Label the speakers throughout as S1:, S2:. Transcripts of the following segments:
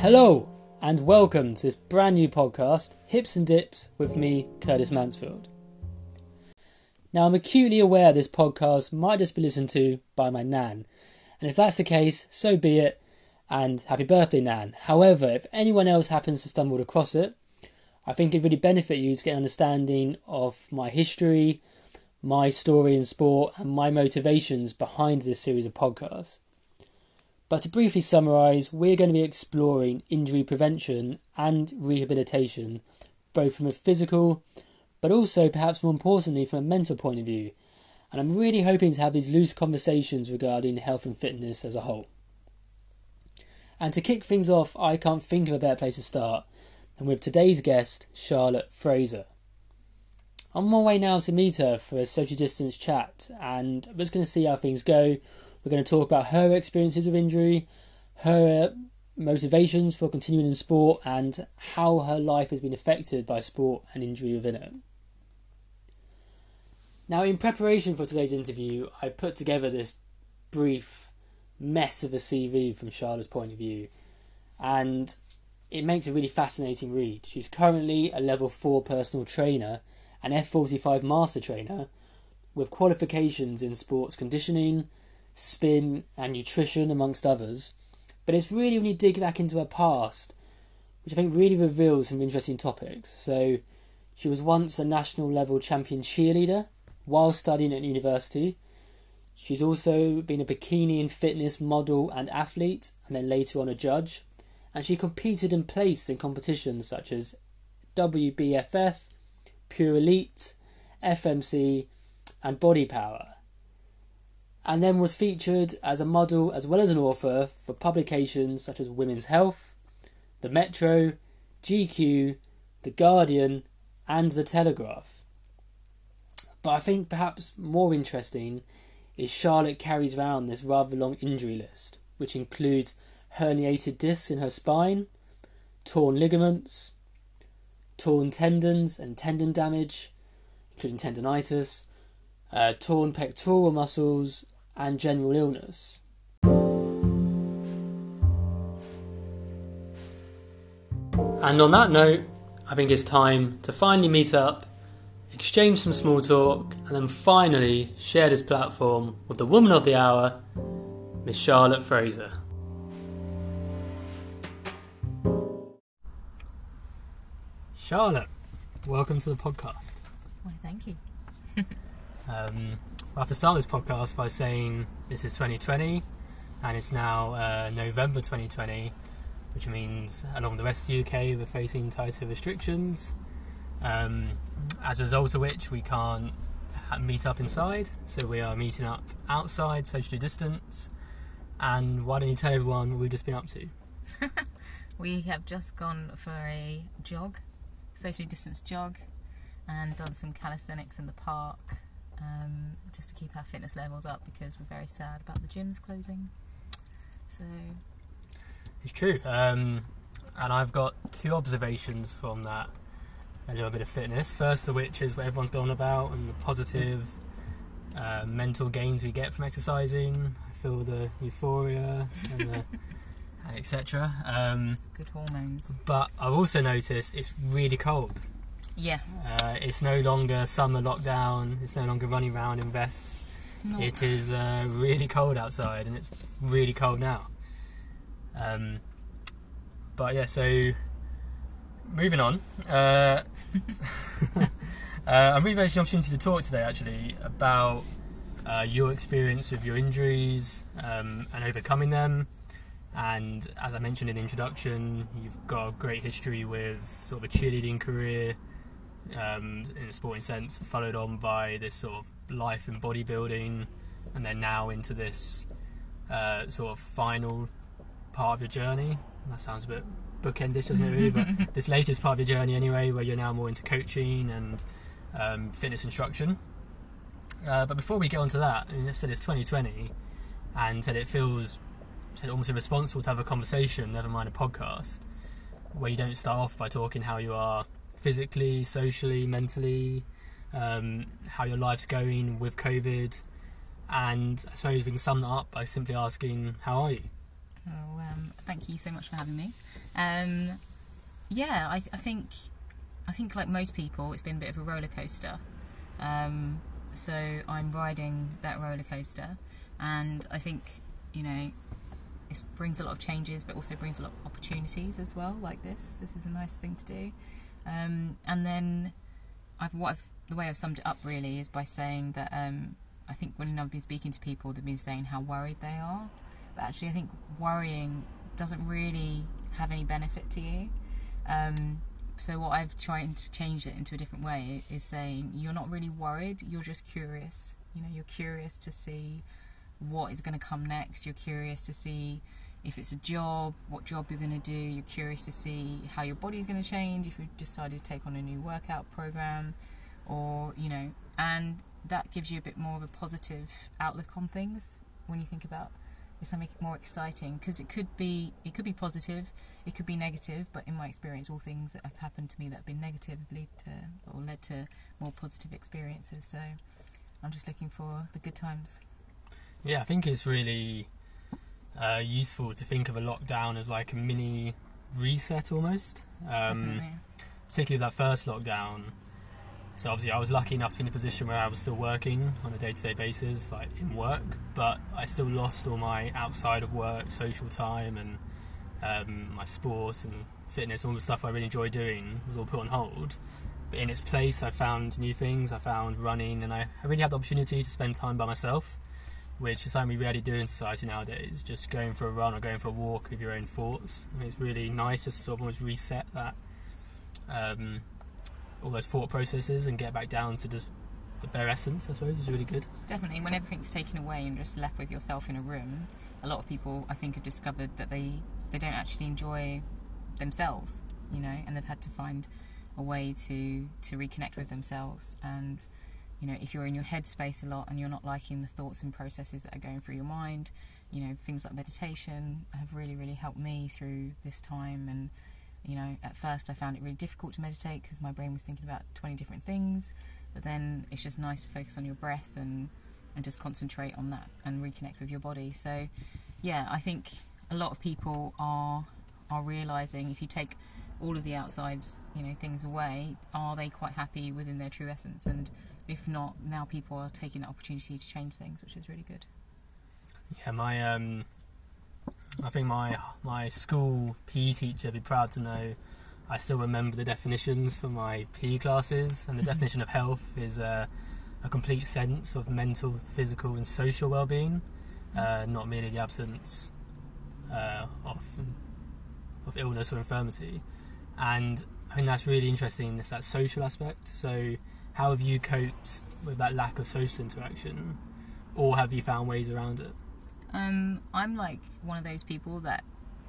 S1: Hello, and welcome to this brand new podcast, Hips and Dips, with me, Curtis Mansfield. Now, I'm acutely aware this podcast might just be listened to by my nan, and if that's the case, so be it, and happy birthday, nan. However, if anyone else happens to stumble across it, I think it'd really benefit you to get an understanding of my history, my story in sport, and my motivations behind this series of podcasts. But to briefly summarise, we're going to be exploring injury prevention and rehabilitation, both from a physical, but also perhaps more importantly from a mental point of view. And I'm really hoping to have these loose conversations regarding health and fitness as a whole. And to kick things off, I can't think of a better place to start than with today's guest, Charlotte Fraser. I'm on my way now to meet her for a social distance chat, and I'm just going to see how things go we're going to talk about her experiences of injury, her uh, motivations for continuing in sport, and how her life has been affected by sport and injury within it. Now, in preparation for today's interview, I put together this brief mess of a CV from Charlotte's point of view, and it makes a really fascinating read. She's currently a level 4 personal trainer, an F45 master trainer, with qualifications in sports conditioning, spin, and nutrition, amongst others. But it's really when you dig back into her past, which I think really reveals some interesting topics. So, she was once a national level champion cheerleader while studying at university. She's also been a bikini and fitness model and athlete, and then later on a judge. And she competed and placed in competitions such as WBFF, Pure Elite, FMC, and Body Power and then was featured as a model as well as an author for publications such as Women's Health, The Metro, GQ, The Guardian, and The Telegraph. But I think perhaps more interesting is Charlotte carries around this rather long injury list, which includes herniated discs in her spine, torn ligaments, torn tendons and tendon damage, including tendonitis, uh, torn pectoral muscles, and general illness. And on that note, I think it's time to finally meet up, exchange some small talk, and then finally share this platform with the woman of the hour, Miss Charlotte Fraser. Charlotte, welcome to the podcast.
S2: Why, thank you.
S1: um, I have to start this podcast by saying this is 2020 and it's now uh, November 2020, which means along the rest of the UK we're facing tighter restrictions. Um, as a result of which we can't meet up inside, so we are meeting up outside, socially distance. And why don't you tell everyone what we've just been up to?
S2: we have just gone for a jog, socially distanced jog, and done some calisthenics in the park um, just to keep our fitness levels up because we're very sad about the gyms closing. So
S1: it's true, um, and I've got two observations from that. A little bit of fitness. First of which is what everyone's gone about and the positive uh, mental gains we get from exercising. I feel the euphoria and etc. Um,
S2: Good hormones.
S1: But I've also noticed it's really cold.
S2: Yeah.
S1: Uh, it's no longer summer lockdown. It's no longer running around in vests. No. It is uh, really cold outside, and it's really cold now. Um, but yeah, so moving on. Uh, uh, I'm really very the opportunity to talk today, actually, about uh, your experience with your injuries um, and overcoming them. And as I mentioned in the introduction, you've got a great history with sort of a cheerleading career, um, in a sporting sense, followed on by this sort of life in bodybuilding, and then now into this uh, sort of final part of your journey. That sounds a bit bookendish, doesn't it? Really, but this latest part of your journey, anyway, where you're now more into coaching and um, fitness instruction. Uh, but before we get onto that, I, mean, I said it's 2020, and said it feels said almost irresponsible to have a conversation, never mind a podcast, where you don't start off by talking how you are physically, socially, mentally, um, how your life's going with COVID. And I suppose we can sum that up by simply asking, How are you?
S2: Oh, um, thank you so much for having me. Um, yeah, I, I think I think like most people, it's been a bit of a roller coaster. Um, so I'm riding that roller coaster, and I think you know it brings a lot of changes, but also brings a lot of opportunities as well. Like this, this is a nice thing to do. Um, and then I've what I've, the way I've summed it up really is by saying that um, I think when I've been speaking to people, they've been saying how worried they are, but actually I think worrying doesn't really have any benefit to you. Um, so what I've tried to change it into a different way is saying you're not really worried, you're just curious. You know, you're curious to see what is going to come next. You're curious to see if it's a job, what job you're going to do. You're curious to see how your body's going to change if you decided to take on a new workout program, or you know, and that gives you a bit more of a positive outlook on things when you think about is something more exciting because it could be it could be positive it could be negative but in my experience all things that have happened to me that have been negative have lead to or led to more positive experiences so i'm just looking for the good times
S1: yeah i think it's really uh, useful to think of a lockdown as like a mini reset almost um, particularly that first lockdown so obviously, I was lucky enough to be in a position where I was still working on a day-to-day basis, like in work, but I still lost all my outside of work social time and um, my sport and fitness, all the stuff I really enjoy doing was all put on hold. But in its place, I found new things. I found running, and I, I really had the opportunity to spend time by myself, which is something we rarely do in society nowadays. Just going for a run or going for a walk with your own thoughts. I mean, it's really nice to sort of almost reset that. Um, all those thought processes and get back down to just the bare essence, I suppose, is really good.
S2: Definitely, when everything's taken away and just left with yourself in a room, a lot of people, I think, have discovered that they they don't actually enjoy themselves, you know, and they've had to find a way to to reconnect with themselves. And you know, if you're in your headspace a lot and you're not liking the thoughts and processes that are going through your mind, you know, things like meditation have really, really helped me through this time and you know, at first I found it really difficult to meditate because my brain was thinking about 20 different things, but then it's just nice to focus on your breath and, and just concentrate on that and reconnect with your body. So, yeah, I think a lot of people are are realizing if you take all of the outside, you know, things away, are they quite happy within their true essence? And if not, now people are taking the opportunity to change things, which is really good.
S1: Yeah, my um, I think my my school PE teacher would be proud to know I still remember the definitions for my PE classes, and the definition of health is uh, a complete sense of mental, physical, and social well-being, uh, not merely the absence uh, of of illness or infirmity. And I think that's really interesting. This that social aspect. So, how have you coped with that lack of social interaction, or have you found ways around it?
S2: Um, I'm like one of those people that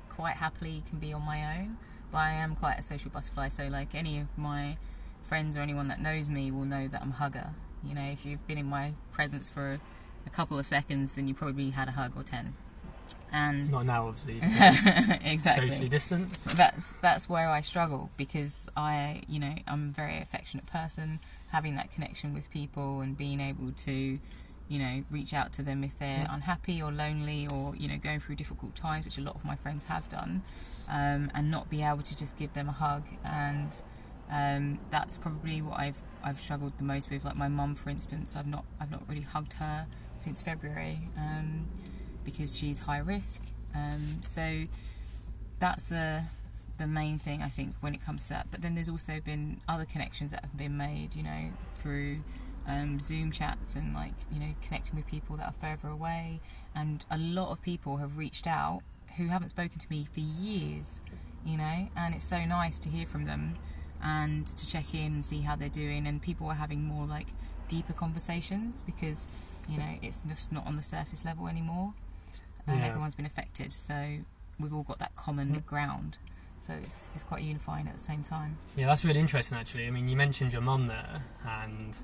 S2: quite happily can be on my own, but I am quite a social butterfly. So like any of my friends or anyone that knows me will know that I'm a hugger. You know, if you've been in my presence for a couple of seconds, then you probably had a hug or ten. And
S1: not now, obviously.
S2: exactly.
S1: Socially distanced.
S2: That's that's where I struggle because I, you know, I'm a very affectionate person. Having that connection with people and being able to you know, reach out to them if they're unhappy or lonely or, you know, going through difficult times, which a lot of my friends have done, um, and not be able to just give them a hug. And um, that's probably what I've I've struggled the most with. Like my mum, for instance, I've not I've not really hugged her since February um, because she's high risk. Um, so that's the the main thing I think when it comes to that. But then there's also been other connections that have been made, you know, through um, Zoom chats and like you know connecting with people that are further away. And a lot of people have reached out who haven't spoken to me for years, you know, and it's so nice to hear from them and to check in and see how they're doing. And people are having more like deeper conversations because you know it's just not on the surface level anymore, and
S1: Yeah.
S2: everyone's been affected. So we've all got that common ground. So it's, it's quite unifying at the same time.
S1: Yeah, that's really interesting actually. I mean, you mentioned your mum there and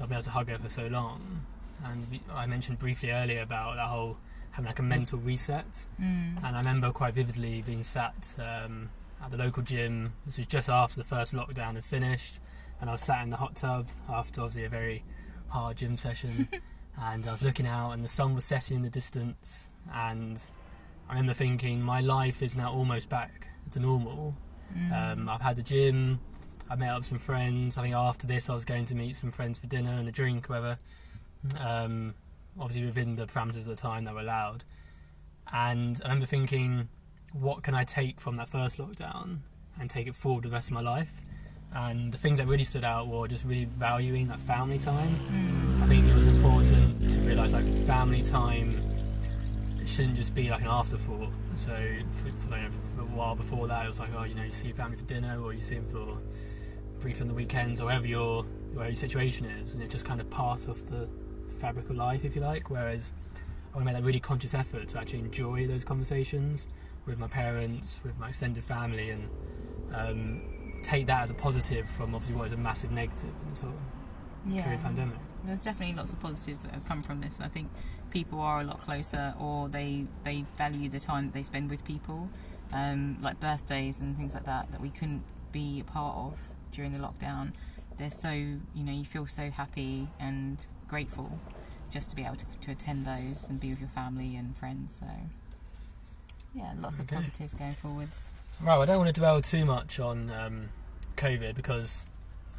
S1: not being able to hug her for so long. And we, I mentioned briefly earlier about that whole having like a mental reset.
S2: Mm.
S1: And I remember quite vividly being sat um, at the local gym. This was just after the first lockdown had finished. And I was sat in the hot tub after obviously a very hard gym session. and I was looking out and the sun was setting in the distance. And I remember thinking my life is now almost back to normal.
S2: Mm.
S1: Um, I've had the gym. I met up with some friends. I think after this, I was going to meet some friends for dinner and a drink, whatever. Um, obviously within the parameters of the time that were allowed. And I remember thinking, what can I take from that first lockdown and take it forward the rest of my life? And the things that really stood out were just really valuing that family time.
S2: Mm.
S1: I think it was important to realise like family time shouldn't just be like an afterthought. So for, for, you know, for a while before that, it was like, oh, you know, you see your family for dinner, or you see them for brief on the weekends, or whatever your whatever your situation is, and it's just kind of part of the fabric of life, if you like. Whereas I want to make that really conscious effort to actually enjoy those conversations with my parents, with my extended family, and um, take that as a positive from obviously what is a massive negative in this whole
S2: Yeah.
S1: pandemic.
S2: There's definitely lots of positives that have come from this. I think people are a lot closer, or they they value the time that they spend with people, um, like birthdays and things like that that we couldn't be a part of during the lockdown. They're so you know you feel so happy and grateful just to be able to, to attend those and be with your family and friends. So yeah, lots
S1: Okay.
S2: of positives going forwards.
S1: Right, well, I don't want to dwell too much on um, COVID because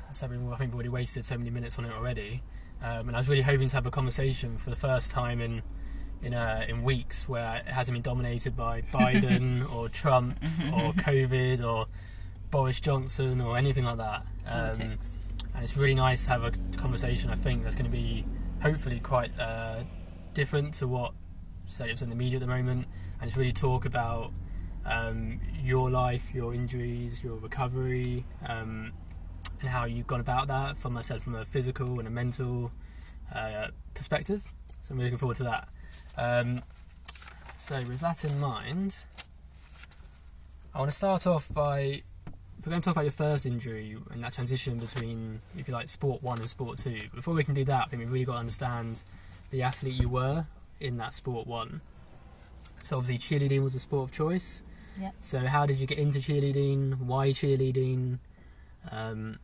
S1: as I think we've already wasted so many minutes on it already. Um, and I was really hoping to have a conversation for the first time in in uh, in weeks where it hasn't been dominated by Biden or Trump or COVID or Boris Johnson or anything like that. Um, and it's really nice to have a conversation. I think that's going to be hopefully quite uh, different to what say it's in the media at the moment, and just really talk about um, your life, your injuries, your recovery, um, and how you've gone about that. From I said, from a physical and a mental uh, perspective. So I'm really looking forward to that. Um, so with that in mind, I want to start off by we're going to talk about your first injury and that transition between, if you like, sport one and sport two. Before we can do that, I think we've really got to understand the athlete you were in that sport one. So obviously, cheerleading was a sport of choice.
S2: Yep.
S1: So how did you get into cheerleading? Why cheerleading? Um,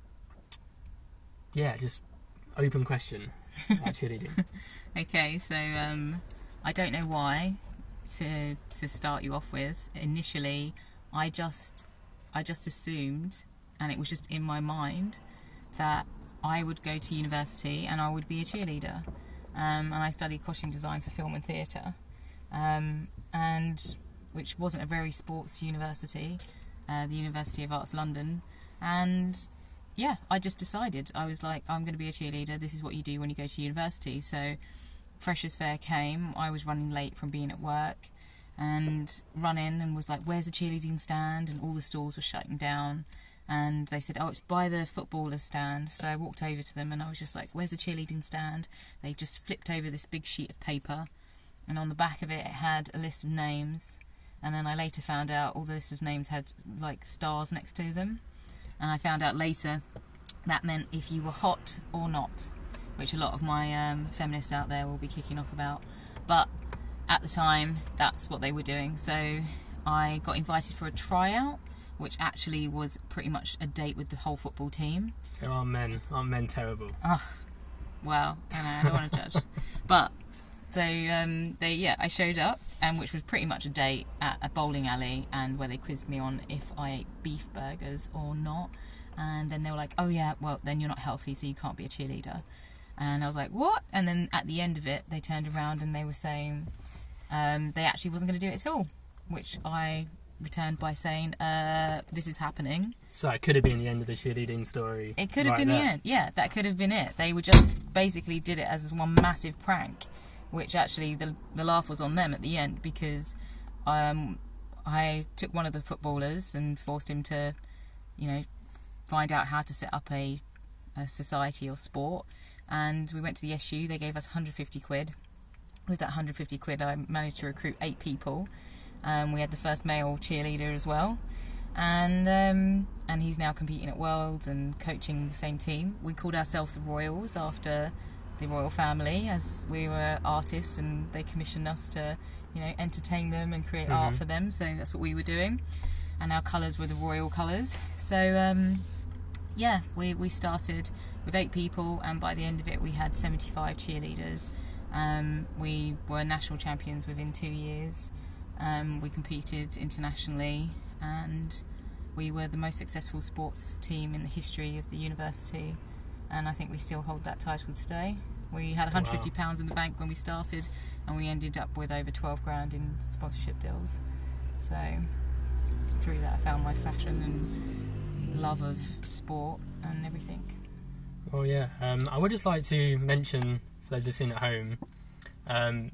S1: yeah, just open question cheerleading.
S2: Okay, so um, I don't know why to to start you off with. Initially, I just I just assumed, and it was just in my mind that I would go to university and I would be a cheerleader. Um, and I studied costume design for film and theatre, um, and which wasn't a very sports university, uh, the University of Arts London, and yeah, I just decided I was like, I'm going to be a cheerleader. This is what you do when you go to university. So, Freshers Fair came. I was running late from being at work, and run in and was like, "Where's the cheerleading stand?" And all the stalls were shutting down. And they said, "Oh, it's by the footballers stand." So I walked over to them and I was just like, "Where's the cheerleading stand?" They just flipped over this big sheet of paper, and on the back of it, it had a list of names. And then I later found out all the list of names had like stars next to them. And I found out later that meant if you were hot or not, which a lot of my um, feminists out there will be kicking off about. But at the time, that's what they were doing. So I got invited for a tryout, which actually was pretty much a date with the whole football team.
S1: so aren't men, aren't men terrible? Ugh.
S2: Well, I know, I don't want to judge. But so um, they yeah, I showed up, and which was pretty much a date at a bowling alley, and where they quizzed me on if I ate beef burgers or not. And then they were like, "Oh yeah, well then you're not healthy, so you can't be a cheerleader." And I was like, "What?" And then at the end of it, they turned around and they were saying um, they actually wasn't going to do it at all, which I returned by saying, uh, "This is happening."
S1: So it could have been the end of the cheerleading story.
S2: It could have
S1: right
S2: been
S1: there.
S2: the end. Yeah, that could have been it. They were just basically did it as one massive prank, which actually the the laugh was on them at the end because um, I took one of the footballers and forced him to, you know, find out how to set up a, a society or sport, and we went to the SU. They gave us 150 quid. With that 150 quid, I managed to recruit eight people. Um, we had the first male cheerleader as well and um, and he's now competing at Worlds and coaching the same team. We called ourselves the Royals after the royal family, as we were artists and they commissioned us to, you know, entertain them and create art
S1: Mhm.
S2: for them. So that's what we were doing, and our colours were the royal colours. So um, yeah, we we started with eight people, and by the end of it, we had seventy five cheerleaders. Um, we were national champions within two years. Um, we competed internationally, and we were the most successful sports team in the history of the university. And I think we still hold that title today. We had 150 pounds in the bank when we started, and we ended up with over 12 grand in sponsorship deals. So through that, I found my fashion and love of sport and everything.
S1: Well, yeah. Um, I would just like to mention for those listening at home, um,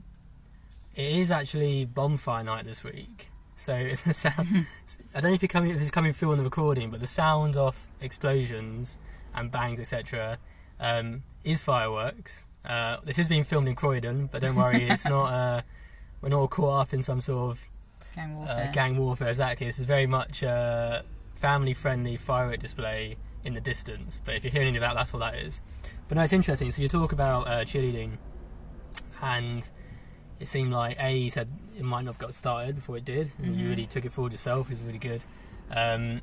S1: it is actually bonfire night this week. So the sound, I don't know if, you're coming, if it's coming through on the recording, but the sound of explosions and bangs, etc., um, is fireworks. Uh, this is being filmed in Croydon, but don't worry, it's not. Uh, we're not all caught up in some sort of
S2: Gang warfare.
S1: uh, gang warfare. Exactly. This is very much a family-friendly firework display in the distance. But if you're hearing about, that, that's what that is. But no, it's interesting. So you talk about uh, cheerleading, and it seemed like A you said it might not have got started before it did, and you
S2: Mhm.
S1: really took it forward yourself. It was really good. Um,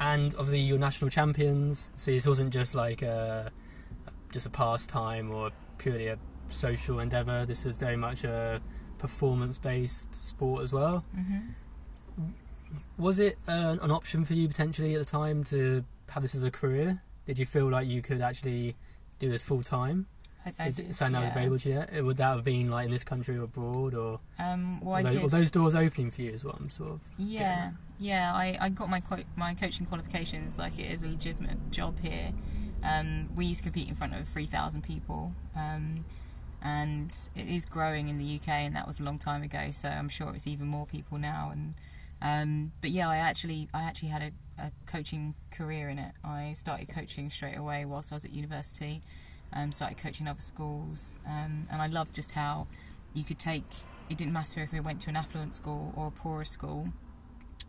S1: and obviously you're national champions, so this wasn't just like a, just a pastime or purely a social endeavour. This was very much a performance-based sport as well.
S2: hmm
S1: Was it uh, an option for you potentially at the time to have this as a career? Did you feel like you could actually do this full time?
S2: I, I
S1: Is it something that was
S2: yeah.
S1: available to you? Would that have been like in this country or abroad, or
S2: Um, well,
S1: were, those, were those doors opening for you as well? I'm sort of
S2: Yeah, yeah. I, I got my co- my coaching qualifications. Like it is a legitimate job here. Um, we used to compete in front of three thousand people, um, and it is growing in the UK. And that was a long time ago. So I'm sure it's even more people now. And um, but yeah, I actually I actually had a, a coaching career in it. I started coaching straight away whilst I was at university. Um, started coaching other schools, um, and I loved just how you could take. It didn't matter if we went to an affluent school or a poorer school.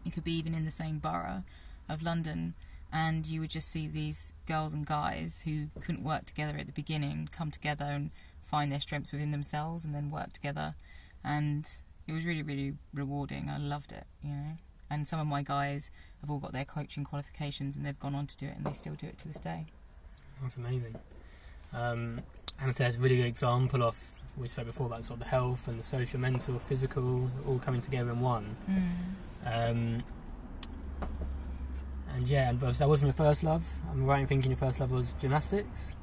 S2: It could be even in the same borough of London, and you would just see these girls and guys who couldn't work together at the beginning come together and find their strengths within themselves and then work together. And it was really, really rewarding. I loved it, you know. And some of my guys have all got their coaching qualifications and they've gone on to do it and they still do it to this day.
S1: that's amazing. Um, and so it's a really good example of we spoke before about sort of the health and the social, mental, physical, all coming together in one. Um, and yeah, and that wasn't your first love. I'm right in thinking your first love was gymnastics.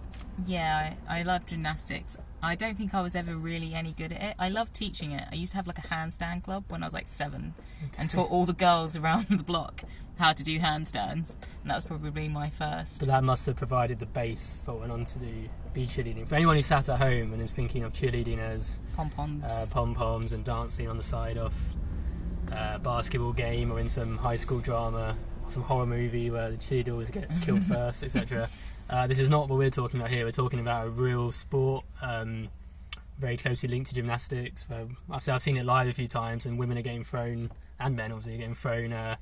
S2: Yeah, I, I love gymnastics. I don't think I was ever really any good at it. I love teaching it. I used to have like a handstand club when I was like seven and taught all the girls around the block how to do handstands. And that was probably my first.
S1: But that must have provided the base for what went on to do be cheerleading. For anyone who sat at home and is thinking of cheerleading as
S2: Pom poms.
S1: uh, pom poms and dancing on the side of a basketball game or in some high school drama or some horror movie where the cheerleader always gets killed first, etc. Uh, this is not what we're talking about here. We're talking about a real sport, um, very closely linked to gymnastics. I've, I've seen it live a few times, and women are getting thrown, and men obviously are getting thrown, uh,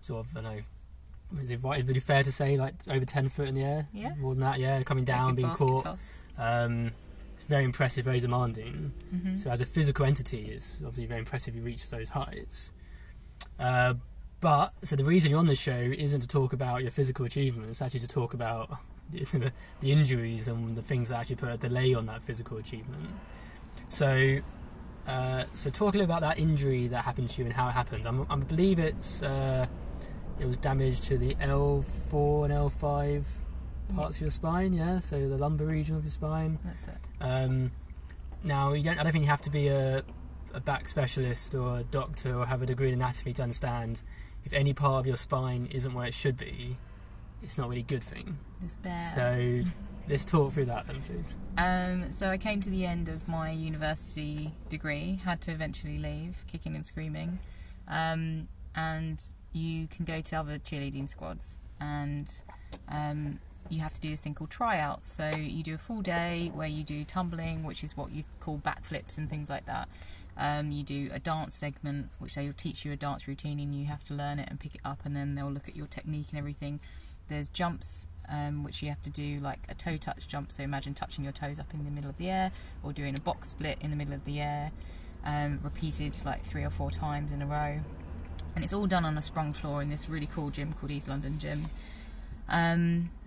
S1: sort of, I don't know, is it right, is it fair to say, like over 10 foot in the air?
S2: Yeah.
S1: More than that, yeah, coming down,
S2: Good
S1: being caught. Um, it's very impressive, very demanding.
S2: Mhm.
S1: So as a physical entity, it's obviously very impressive. You reach those heights. Uh, but so the reason you're on this show isn't to talk about your physical achievements. It's actually to talk about the, the injuries and the things that actually put a delay on that physical achievement. So, uh, so talk a little about that injury that happened to you and how it happened. I'm, I believe it's uh, it was damage to the L4 and L5 parts of your spine. Yeah, so the lumbar region of your spine.
S2: That's it.
S1: Um, now, you don't, I don't think you have to be a, a back specialist or a doctor or have a degree in anatomy to understand if any part of your spine isn't where it should be, it's not really a good thing.
S2: It's bad.
S1: So, let's talk through that then, please.
S2: Um, so I came to the end of my university degree, had to eventually leave, kicking and screaming. Um, and you can go to other cheerleading squads, and um, you have to do this thing called tryouts. So you do a full day where you do tumbling, which is what you call backflips and things like that. Um, you do a dance segment, which they will teach you a dance routine, and you have to learn it and pick it up, and then they'll look at your technique and everything. There's jumps, um, which you have to do like a toe touch jump. So imagine touching your toes up in the middle of the air, or doing a box split in the middle of the air, um, repeated like three or four times in a row. And it's all done on a sprung floor in this really cool gym called East London Gym.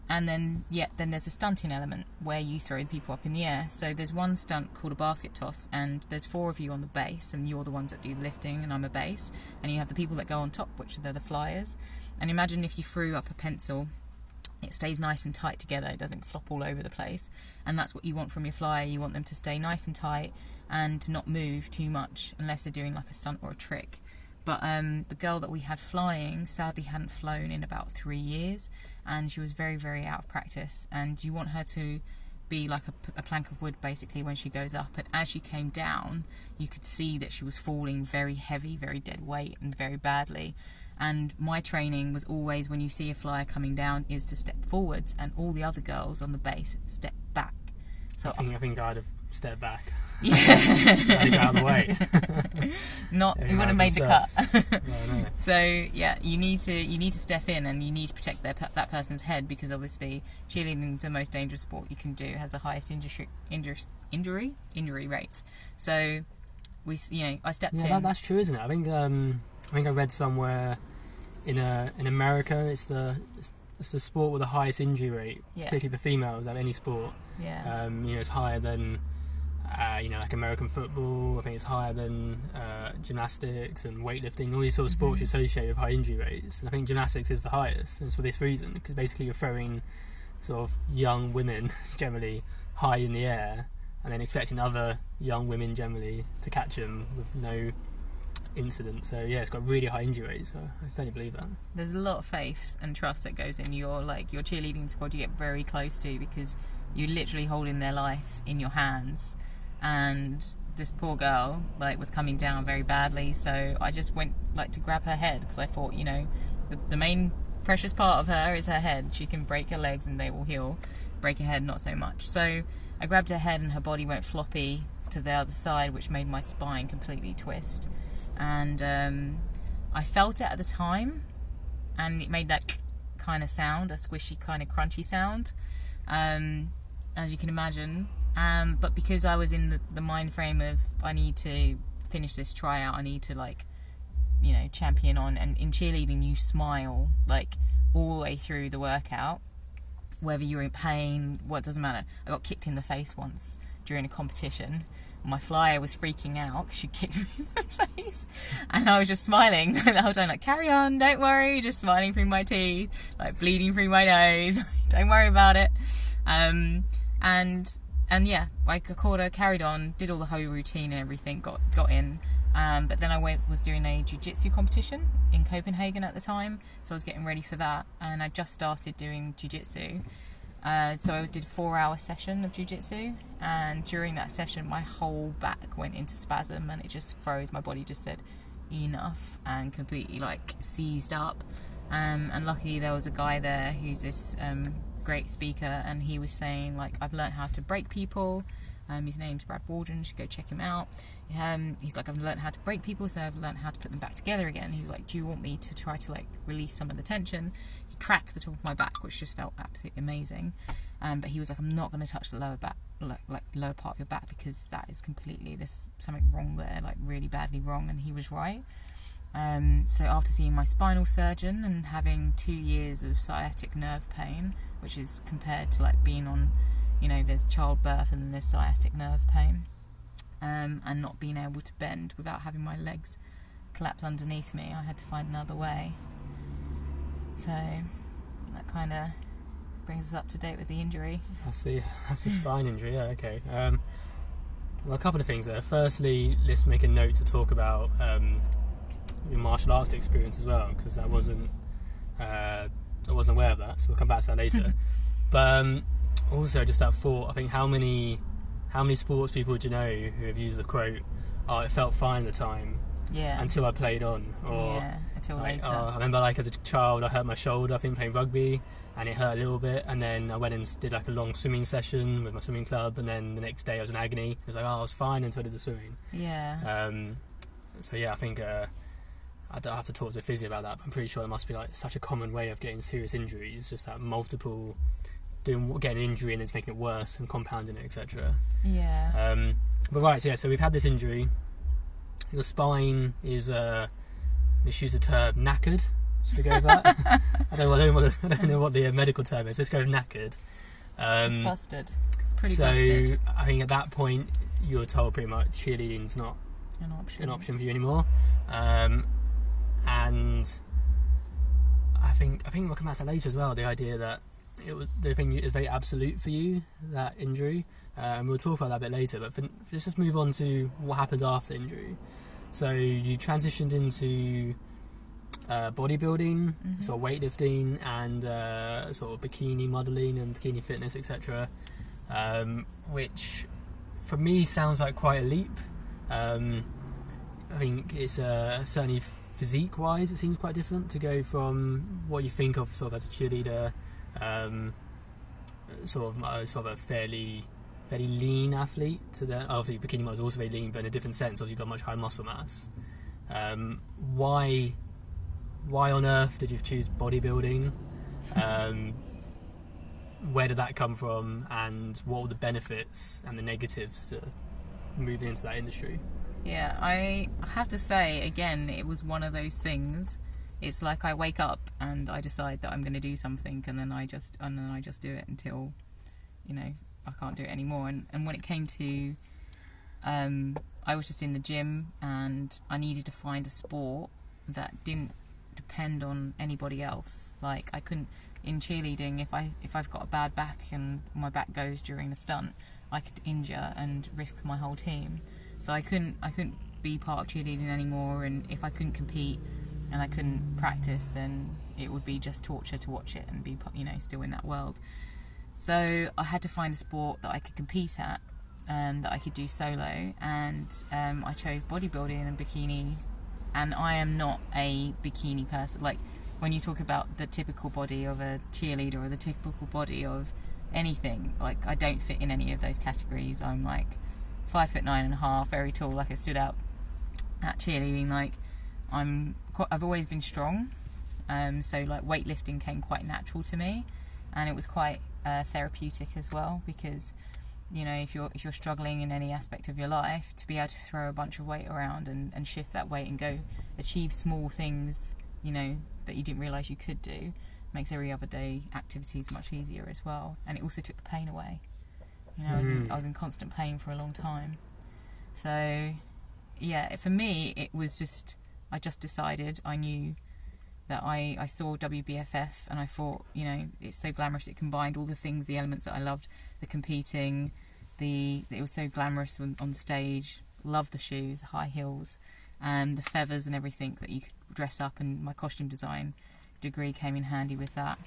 S2: And then yeah, then there's a stunting element where you throw the people up in the air. So there's one stunt called a basket toss, and there's four of you on the base, and you're the ones that do the lifting, and I'm a base, and you have the people that go on top, which are the flyers. And imagine if you threw up a pencil it stays nice and tight together it doesn't flop all over the place and that's what you want from your flyer you want them to stay nice and tight and not move too much unless they're doing like a stunt or a trick but um, the girl that we had flying sadly hadn't flown in about three years and she was very very out of practice and you want her to be like a, a plank of wood basically when she goes up and as she came down you could see that she was falling very heavy very dead weight and very badly and my training was always when you see a flyer coming down is to step forwards, and all the other girls on the base step back.
S1: So I think I think I'd have stepped back.
S2: Yeah,
S1: out of the way.
S2: Not you would have made the cut.
S1: No, no.
S2: so yeah, you need to you need to step in and you need to protect their, that person's head because obviously cheerleading is the most dangerous sport you can do. It has the highest injury injury injury injury rates. So we you know I stepped
S1: Yeah,
S2: in.
S1: that, that's true, isn't it? I think um, I think I read somewhere in uh, in America, it's the it's, it's the sport with the highest injury rate,
S2: Yeah.
S1: particularly for females of any sport.
S2: yeah.
S1: Um, you know, it's higher than uh, you know, like American football. I think it's higher than uh, gymnastics and weightlifting. All these sort of sports
S2: Mhm.
S1: you associate with high injury rates. And I think gymnastics is the highest, and it's for this reason because basically you're throwing sort of young women generally high in the air, and then expecting other young women generally to catch them with no incident. So yeah, it's got really high injury rates. So I certainly believe that.
S2: there's a lot of faith and trust that goes in your like your cheerleading squad you get very close to because you're literally holding their life in your hands and this poor girl like was coming down very badly. So i just went like to grab her head because i thought you know the, the main precious part of her is her head. She can break her legs and they will heal. Break her head not so much. So i grabbed her head and her body went floppy to the other side which made my spine completely twist. And um, i felt it at the time and it made that kind of sound, a squishy kind of crunchy sound, um, as you can imagine. Um, but because I was in the, the mind frame of I need to finish this tryout, I need to like, you know, champion on. And in cheerleading, you smile like all the way through the workout, whether you're in pain, what doesn't matter. I got kicked in the face once during a competition. My flyer was freaking out 'cause she kicked me in the face, and I was just smiling the whole time, like "Carry on, don't worry," just smiling through my teeth, like bleeding through my nose. don't worry about it. Um, and and yeah, like called her, carried on, did all the whole routine and everything, got got in. Um, but then I went was doing a jiu-jitsu competition in Copenhagen at the time, so I was getting ready for that, and I just started doing jiu-jitsu. Uh, so I did a four-hour session of jiu-jitsu, and during that session, my whole back went into spasm, and it just froze. My body just said enough, and completely like seized up. Um, and luckily, there was a guy there who's this um, great speaker, and he was saying like, "I've learned how to break people." Um, his name's Brad Waldron. You should go check him out. Um, he's like, I've learned how to break people, so I've learned how to put them back together again. He's like, Do you want me to try to like release some of the tension? He cracked the top of my back, which just felt absolutely amazing. Um, but he was like, I'm not going to touch the lower back, like, like lower part of your back, because that is completely there's something wrong there, like really badly wrong. And he was right. Um, so after seeing my spinal surgeon and having two years of sciatic nerve pain, which is compared to like being on, you know, there's childbirth and there's sciatic nerve pain, um, and not being able to bend without having my legs collapse underneath me, I had to find another way. So that kind of brings us up to date with the injury.
S1: That's the that's a spine injury. Yeah, okay. Um, well, a couple of things there. Firstly, let's make a note to talk about um, your martial arts experience as well, because that wasn't uh, I wasn't aware of that. So we'll come back to that later. but um, also, just that thought. I think how many how many sports people do you know who have used the quote? Oh, it felt fine at the time
S2: Yeah.
S1: until I played on, or
S2: yeah. Until
S1: like,
S2: later.
S1: oh, I remember like as a child, I hurt my shoulder. I think playing rugby, and it hurt a little bit. And then I went and did like a long swimming session with my swimming club. And then the next day I was in agony. It was like, oh, I was fine until I did the swimming.
S2: yeah.
S1: Um, so yeah, I think uh, I don't have to talk to a physio about that. But I'm pretty sure it must be like such a common way of getting serious injuries. Just that multiple doing getting an injury and it's making it worse and compounding it, etc.
S2: yeah.
S1: Um, but right, so yeah, so we've had this injury. Your spine is, uh, let's use the term knackered. Should we go with that? I don't, know, I, don't know what the, I don't know what the uh, medical term is. Let's go with knackered. Um,
S2: it's busted. Pretty
S1: so
S2: busted.
S1: I think at that point you're told pretty much cheerleading's not
S2: An option.
S1: an option for you anymore. Um, and I think I think we'll come back to that later as well. The idea that it was the thing is very absolute for you that injury, uh, and we'll talk about that a bit later. But for, let's just move on to what happened after injury. So you transitioned into uh, bodybuilding,
S2: Mhm.
S1: sort of weightlifting, and uh, sort of bikini modeling and bikini fitness, etc. Um, which for me sounds like quite a leap. Um, I think it's uh, certainly physique wise, it seems quite different to go from what you think of sort of as a cheerleader, um, sort of uh, sort of a fairly fairly lean athlete to then obviously bikini model is also very lean, but in a different sense. Obviously, you've got much higher muscle mass. Um, why why on earth did you choose bodybuilding? Um, where did that come from, and what were the benefits and the negatives to moving into that industry?
S2: Yeah, I have to say again, it was one of those things. It's like I wake up and I decide that I'm going to do something, and then I just and then I just do it until, you know, I can't do it anymore. And and when it came to, um, I was just in the gym and I needed to find a sport that didn't depend on anybody else. Like I couldn't in cheerleading if I if I've got a bad back and my back goes during a stunt, I could injure and risk my whole team. So I couldn't I couldn't be part of cheerleading anymore. And if I couldn't compete and I couldn't practice, then it would be just torture to watch it and be you know still in that world. So I had to find a sport that I could compete at, um, that I could do solo, and um, I chose bodybuilding and bikini. And I am not a bikini person. Like when you talk about the typical body of a cheerleader or the typical body of anything, like I don't fit in any of those categories. I'm like five foot nine and a half, very tall. Like I stood out at cheerleading. Like I'm, quite, I've always been strong. Um, so like weightlifting came quite natural to me, and it was quite uh, therapeutic as well because you know if you're if you're struggling in any aspect of your life to be able to throw a bunch of weight around and, and shift that weight and go achieve small things you know that you didn't realize you could do makes every other day activities much easier as well and it also took the pain away you know I, was in,
S1: Mhm.
S2: I was in constant pain for a long time so yeah for me it was just I just decided I knew that I, I saw WBFF and I thought, you know, it's so glamorous. It combined all the things, the elements that I loved, the competing, the it was so glamorous on, on stage. Love the shoes, the high heels, and the feathers and everything that you could dress up. And my costume design degree came in handy with that.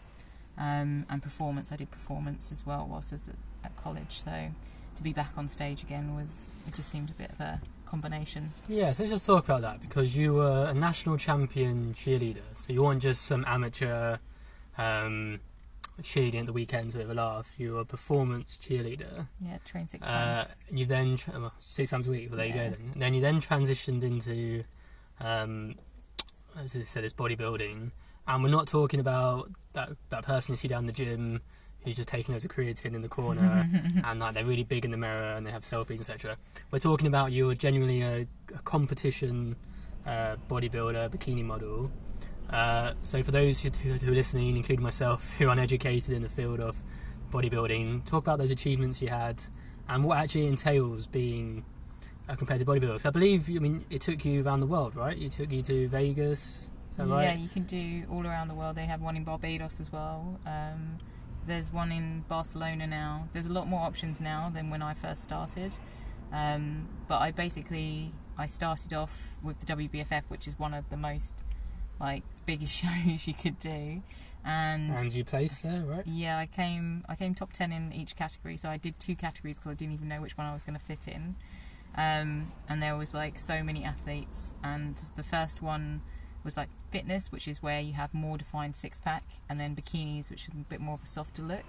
S2: Um, and performance, I did performance as well whilst I was at, at college. So to be back on stage again was it just seemed a bit of a combination.
S1: Yeah, so let's just talk about that because you were a national champion cheerleader. So you weren't just some amateur um, cheerleading at the weekends with a laugh. You were a performance cheerleader.
S2: Yeah, train six
S1: Uh,
S2: times.
S1: and you then tra- well, six times a week. Well, there you go. Then. And then you then transitioned into, um, as I said, it's bodybuilding. And we're not talking about that that person you see down the gym who's just taking loads of creatine in the corner and like they're really big in the mirror and they have selfies, etc. We're talking about you're genuinely a, a competition uh, bodybuilder, bikini model. Uh, so for those who, who are listening, including myself, who are uneducated in the field of bodybuilding, talk about those achievements you had and what actually entails being a competitive bodybuilder. I believe, I mean, it took you around the world, right? It took you to Vegas.
S2: Yeah, you can do all around the world. They have one in Barbados as well. Um, there's one in Barcelona now. There's a lot more options now than when I first started. Um, but I basically I started off with the WBFF, which is one of the most like biggest shows you could do, and
S1: And you placed there, right?
S2: yeah, I came I came top ten in each category. So I did two categories because I didn't even know which one I was going to fit in. Um, and there was like so many athletes, and the first one was like fitness, which is where you have more defined six pack, and then bikinis, which is a bit more of a softer look.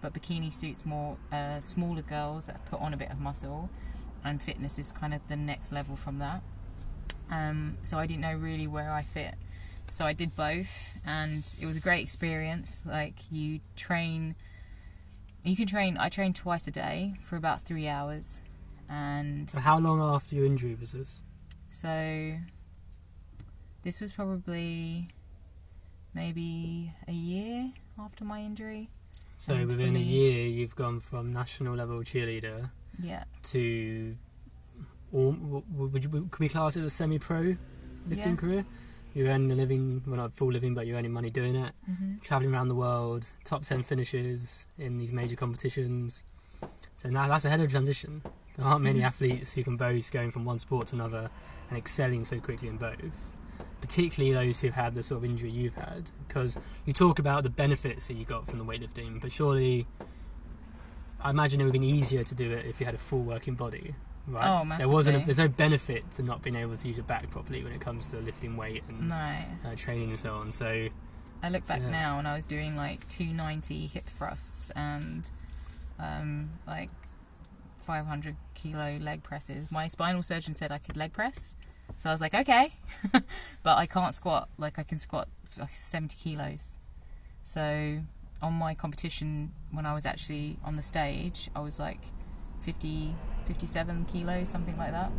S2: But bikini suits more uh, smaller girls that put on a bit of muscle, and fitness is kind of the next level from that. Um, so I didn't know really where I fit. So I did both, and it was a great experience. Like you train, you can train. I trained twice a day for about three hours, and
S1: So how long after your injury was this?
S2: so this was probably maybe a year after my injury.
S1: So
S2: And
S1: within a year, you've gone from national level cheerleader
S2: Yeah.
S1: to, or would you could we class it as semi-pro lifting
S2: Yeah.
S1: career? You're earning a living, well not full living, but you're earning money doing it.
S2: hmm
S1: Traveling around the world, top ten finishes in these major competitions. So now that's a hell of a transition. There aren't many
S2: Mhm.
S1: athletes who can boast going from one sport to another and excelling so quickly in both. Particularly those who've had the sort of injury you've had, because you talk about the benefits that you got from the weightlifting, but surely, I imagine it would have been easier to do it if you had a full working body, right?
S2: Oh,
S1: There wasn't. A, there's no benefit to not being able to use your back properly when it comes to lifting weight and
S2: No.
S1: uh, training and so on. So
S2: I look back
S1: Yeah.
S2: now and I was doing like 290 hip thrusts and um, like 500 kilo leg presses. My spinal surgeon said I could leg press. So I was like, okay. but I can't squat. Like I can squat like 70 kilos. So on my competition, when I was actually on the stage, I was like 50, 57 kilos, something like that.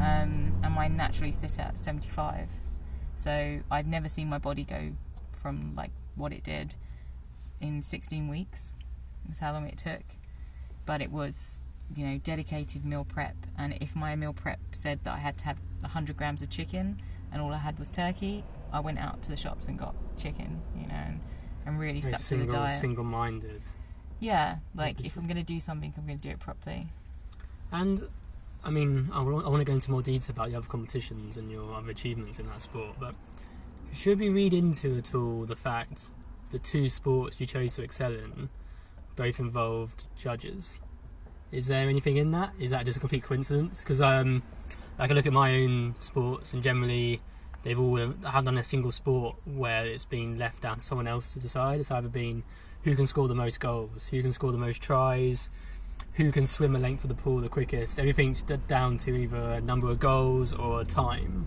S2: Um, and I naturally sit at 75. So I've never seen my body go from like what it did in 16 weeks. That's how long it took. But it was, you know, dedicated meal prep. And if my meal prep said that I had to have 100 grams of chicken and all I had was turkey, I went out to the shops and got chicken, you know, and, and really stuck to the diet.
S1: single-minded.
S2: Yeah, like if I'm going to do something, I'm going to do it properly.
S1: And I mean, I want to go into more detail about your other competitions and your other achievements in that sport, but should we read into at all the fact the two sports you chose to excel in both involved judges? Is there anything in that? Is that just a complete coincidence? Because um, I can look at my own sports, and generally they've all I haven't done a single sport where it's been left down to someone else to decide. It's either been who can score the most goals, who can score the most tries, who can swim a length of the pool the quickest. Everything's down to either a number of goals or a time.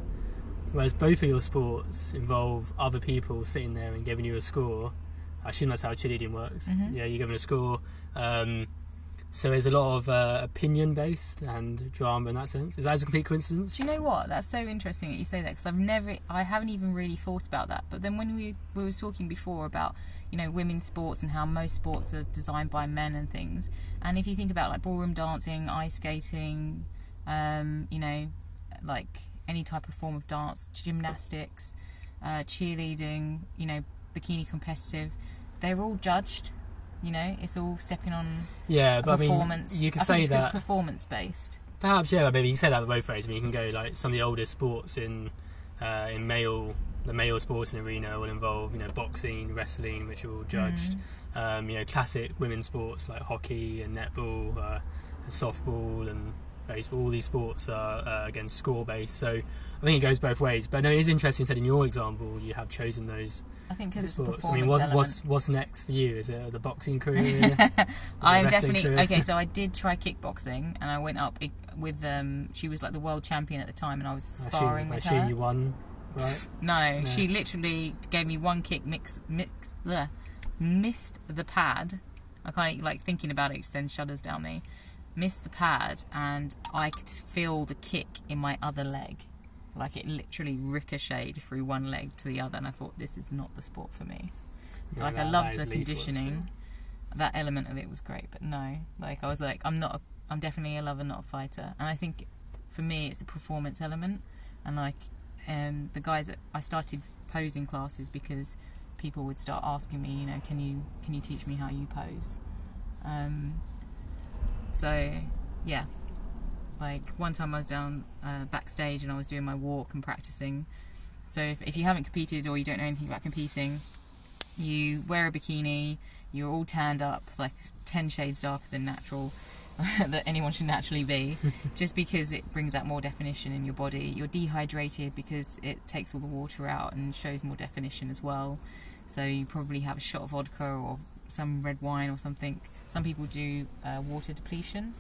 S1: Whereas both of your sports involve other people sitting there and giving you a score. I assume that's how cheerleading works.
S2: Mhm.
S1: Yeah, you're given a score. Um, so there's a lot of uh, opinion based and drama in that sense. Is that a complete coincidence?
S2: Do you know what? That's so interesting that you say that because I've never, I haven't even really thought about that. But then when we we were talking before about you know women's sports and how most sports are designed by men and things, and if you think about like ballroom dancing, ice skating, um, you know, like any type of form of dance, gymnastics, uh, cheerleading, you know, bikini competitive, they're all judged. You know, it's all stepping on
S1: Yeah, but I mean,
S2: performance.
S1: you could
S2: I
S1: say
S2: think it's 'cause
S1: that.
S2: performance based.
S1: Perhaps, yeah, maybe you can say that both ways. I mean, you can go like some of the oldest sports in uh, in male the male sports sporting arena will involve you know boxing, wrestling, which are all judged.
S2: Mm.
S1: Um, you know, classic women's sports like hockey and netball, uh, and softball and baseball. All these sports are uh, again score based. So I think it goes both ways. But no, it is interesting. Said in your example, you have chosen those
S2: I think because it's
S1: sports.
S2: performance
S1: I mean, what, what's what's next for you? Is it the boxing career? It
S2: I'm definitely
S1: career?
S2: okay. So I did try kickboxing, and I went up with um. She was like the world champion at the time, and I was
S1: I
S2: sparring
S1: assume, I
S2: with
S1: assume
S2: her.
S1: you won, right?
S2: No,
S1: No.
S2: she literally gave me one kick, mix, mix, bleh, missed the pad. I can't like thinking about it sends shudders down me. Missed the pad, and I could feel the kick in my other leg. Like it literally ricocheted through one leg to the other, and I thought this is not the sport for me.
S1: Yeah,
S2: like I loved the
S1: lethal, isn't it?
S2: conditioning. That element of it was great, but no, like I was like, I'm not. A, I'm definitely a lover, not a fighter. And I think for me, it's a performance element. And like um, the guys that I started posing classes because people would start asking me, you know, can you can you teach me how you pose? Um, so yeah, like one time I was down uh, backstage and I was doing my walk and practicing. So if, if you haven't competed or you don't know anything about competing, you wear a bikini, you're all tanned up, like 10 shades darker than natural, that anyone should naturally be, just because it brings out more definition in your body. You're dehydrated because it takes all the water out and shows more definition as well. So you probably have a shot of vodka or some red wine or something. Some people do uh, water depletion,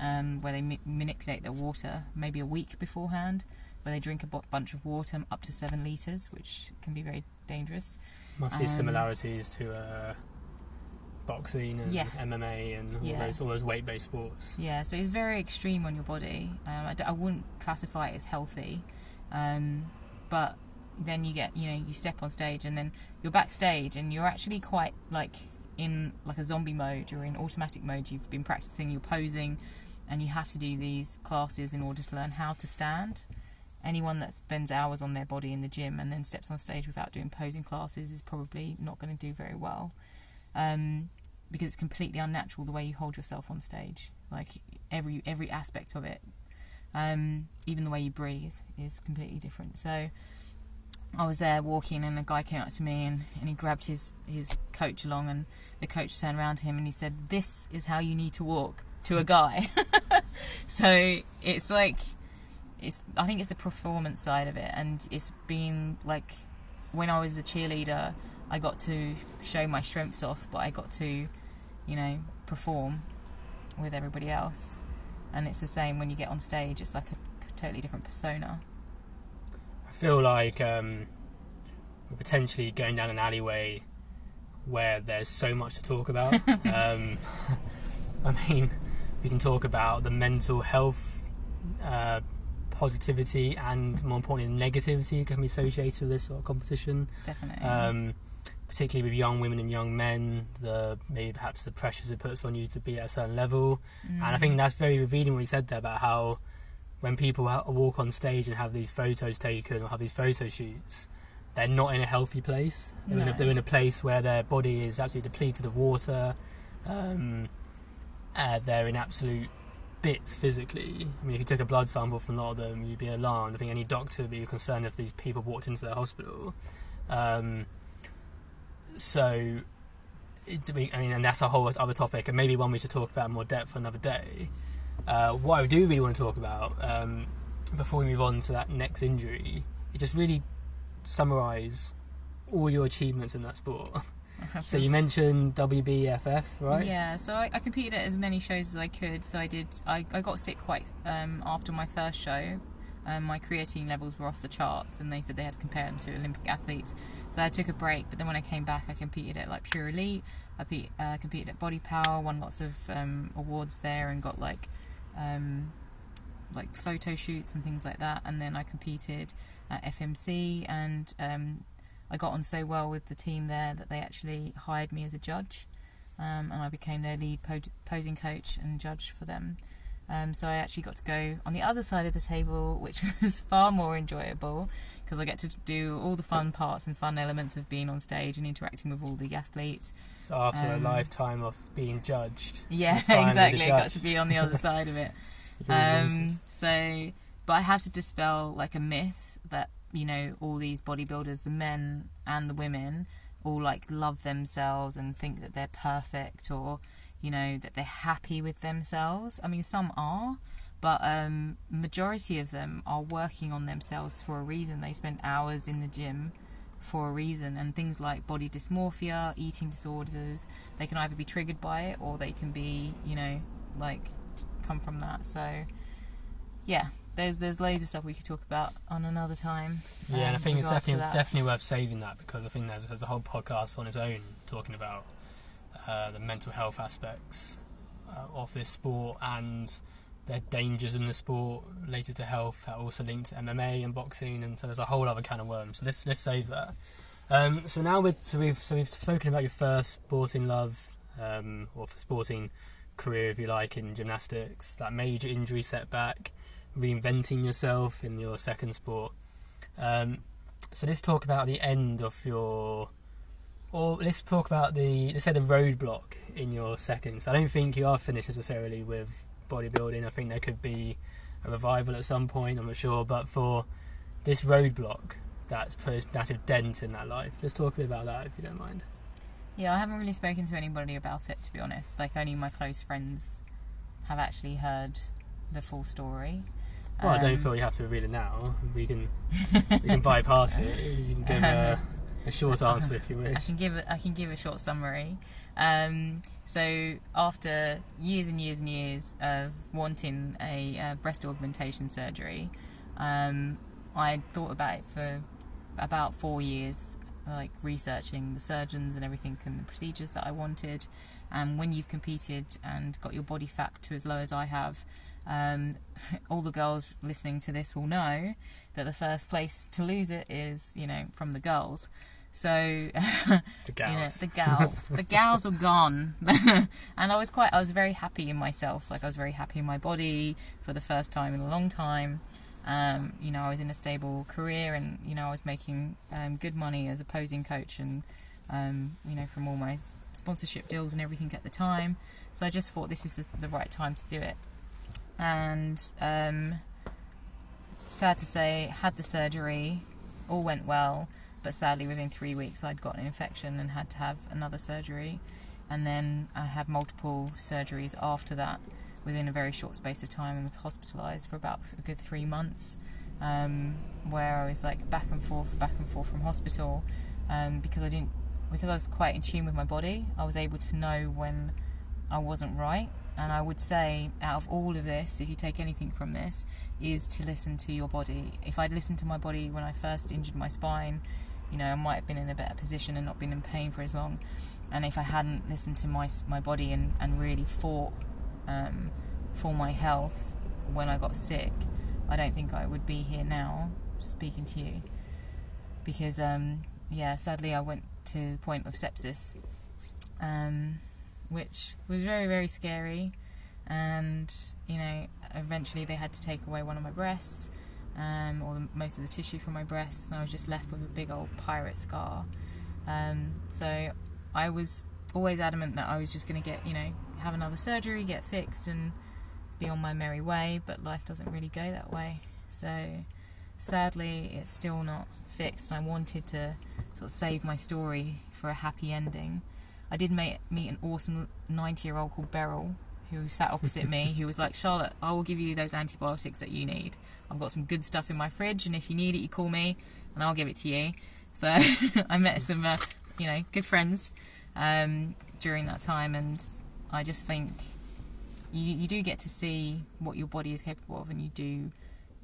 S2: um, where they ma- manipulate their water maybe a week beforehand, where they drink a bunch of water up to seven litres, which can be very dangerous.
S1: Must be
S2: Um,
S1: similarities to uh, boxing and
S2: Yeah.
S1: MMA and all
S2: Yeah.
S1: those all those weight based sports.
S2: Yeah, so it's very extreme on your body. Um, I, d- I wouldn't classify it as healthy, um, but then you get you know you step on stage and then you're backstage and you're actually quite like in like a zombie mode you're in automatic mode you've been practicing you're posing and you have to do these classes in order to learn how to stand. Anyone that spends hours on their body in the gym and then steps on stage without doing posing classes is probably not going to do very well. Um, because it's completely unnatural the way you hold yourself on stage. Like every every aspect of it. Um, even the way you breathe is completely different. So I was there walking and a guy came up to me and, and he grabbed his, his coach along and the coach turned around to him and he said, This is how you need to walk to a guy. so it's like it's I think it's the performance side of it and it's been like when I was a cheerleader I got to show my strengths off but I got to, you know, perform with everybody else. And it's the same when you get on stage, it's like a totally different persona.
S1: I feel like um, we're potentially going down an alleyway where there's so much to talk about. um, I mean, we can talk about the mental health, uh, positivity, and more importantly, negativity can be associated with this sort of competition.
S2: Definitely.
S1: Um, particularly with young women and young men, the maybe perhaps the pressures it puts on you to be at a certain level,
S2: Mm.
S1: and I think that's very revealing what you said there about how when people walk on stage and have these photos taken or have these photo shoots, they're not in a healthy place. They're, in, a, they're in a place where their body is absolutely depleted of water. Um, uh, they're in absolute bits physically. I mean, if you took a blood sample from a lot of them, you'd be alarmed. I think any doctor would be concerned if these people walked into their hospital. Um, so, I mean- and that's a whole other topic, and maybe one we should talk about in more depth another day. Uh, what I do really want to talk about um, before we move on to that next injury is just really summarise all your achievements in that sport. So you mentioned WBFF, right?
S2: Yeah, so I, I competed at as many shows as I could. So I did. I, I got sick quite um, after my first show. Um, my creatine levels were off the charts, and they said they had to compare them to Olympic athletes. So I took a break. But then when I came back, I competed at like Pure Elite. I pe- uh, competed at Body Power, won lots of um, awards there, and got like um, like photo shoots and things like that. And then I competed at FMC, and um, I got on so well with the team there that they actually hired me as a judge um, and I became their lead po- posing coach and judge for them. Um, so I actually got to go on the other side of the table, which was far more enjoyable because I get to do all the fun parts and fun elements of being on stage and interacting with all the athletes.
S1: So after
S2: Um,
S1: a lifetime of being judged,
S2: Yeah,
S1: You're finally the
S2: exactly. I got to be on the other side of it.
S1: you've always wanted.
S2: Um, so, but I have to dispel like a myth that you know all these bodybuilders, the men and the women, all like love themselves and think that they're perfect or you know that they're happy with themselves. I mean, some are, but um, majority of them are working on themselves for a reason. They spend hours in the gym for a reason, and things like body dysmorphia, eating disorders, they can either be triggered by it or they can be, you know, like come from that. So, yeah, there's there's loads of stuff we could talk about on another time.
S1: Yeah, and I
S2: um,
S1: think it's definitely definitely worth saving that because I think there's, there's a whole podcast on its own talking about uh, the mental health aspects uh, of this sport and their dangers in the sport related to health that also linked to MMA and boxing, and so there's a whole other can of worms. So let's let's save that. Um, so now we're, so we've so we've spoken about your first sporting love um, or sporting career, if you like, in gymnastics. That major injury setback, reinventing yourself in your second sport. Um, so let's talk about the end of your, or let's talk about the let's say the roadblock in your second. So I don't think you are finished necessarily with bodybuilding. I think there could be a revival at some point. I'm not sure, but for this roadblock that's put a massive dent in that life. Let's talk a bit about that if you don't mind.
S2: Yeah, I haven't really spoken to anybody about it to be honest. Like only my close friends have actually heard the full story.
S1: Well, I don't
S2: Um,
S1: feel you have to reveal it now. We can we can bypass it. You can give a, a short answer if you wish.
S2: I can give a, I can give a short summary. Um, so after years and years and years of wanting a uh, breast augmentation surgery, um, I thought about it for about four years, like researching the surgeons and everything and the procedures that I wanted. And when you've competed and got your body fat to as low as I have, Um, all the girls listening to this will know that the first place to lose it is, you know, from the girls. So,
S1: The
S2: you know, the gals, the gals were gone, and I was quite, I was very happy in myself. Like I was very happy in my body for the first time in a long time. Um, you know, I was in a stable career, and you know, I was making um, good money as a posing coach, and um, you know, from all my sponsorship deals and everything at the time. So I just thought this is the, the right time to do it. And um, sad to say, had the surgery, all went well, but sadly within three weeks I'd got an infection and had to have another surgery. And then I had multiple surgeries after that within a very short space of time and was hospitalised for about a good three months. Um, where I was like back and forth, back and forth from hospital um, because I didn't, because I was quite in tune with my body. I was able to know when I wasn't right. And I would say, out of all of this, if you take anything from this, is to listen to your body. If I'd listened to my body when I first injured my spine, you know, I might have been in a better position and not been in pain for as long. And if I hadn't listened to my my body and, and really fought um, for my health when I got sick, I don't think I would be here now speaking to you. Because, um, yeah, sadly, I went to the point of sepsis. Um, which was very very scary. And you know eventually they had to take away one of my breasts um, or the, most of the tissue from my breast and I was just left with a big old pirate scar. Um, so I was always adamant that I was just going to get you know have another surgery get fixed and be on my merry way but life doesn't really go that way. So sadly it's still not fixed and I wanted to sort of save my story for a happy ending I did meet, meet an awesome 90 year old called Beryl who sat opposite me who was like, Charlotte, I will give you those antibiotics that you need. I've got some good stuff in my fridge, and if you need it, you call me and I'll give it to you. So I met some, uh, you know, good friends um, during that time, and I just think you, you do get to see what your body is capable of, and you do,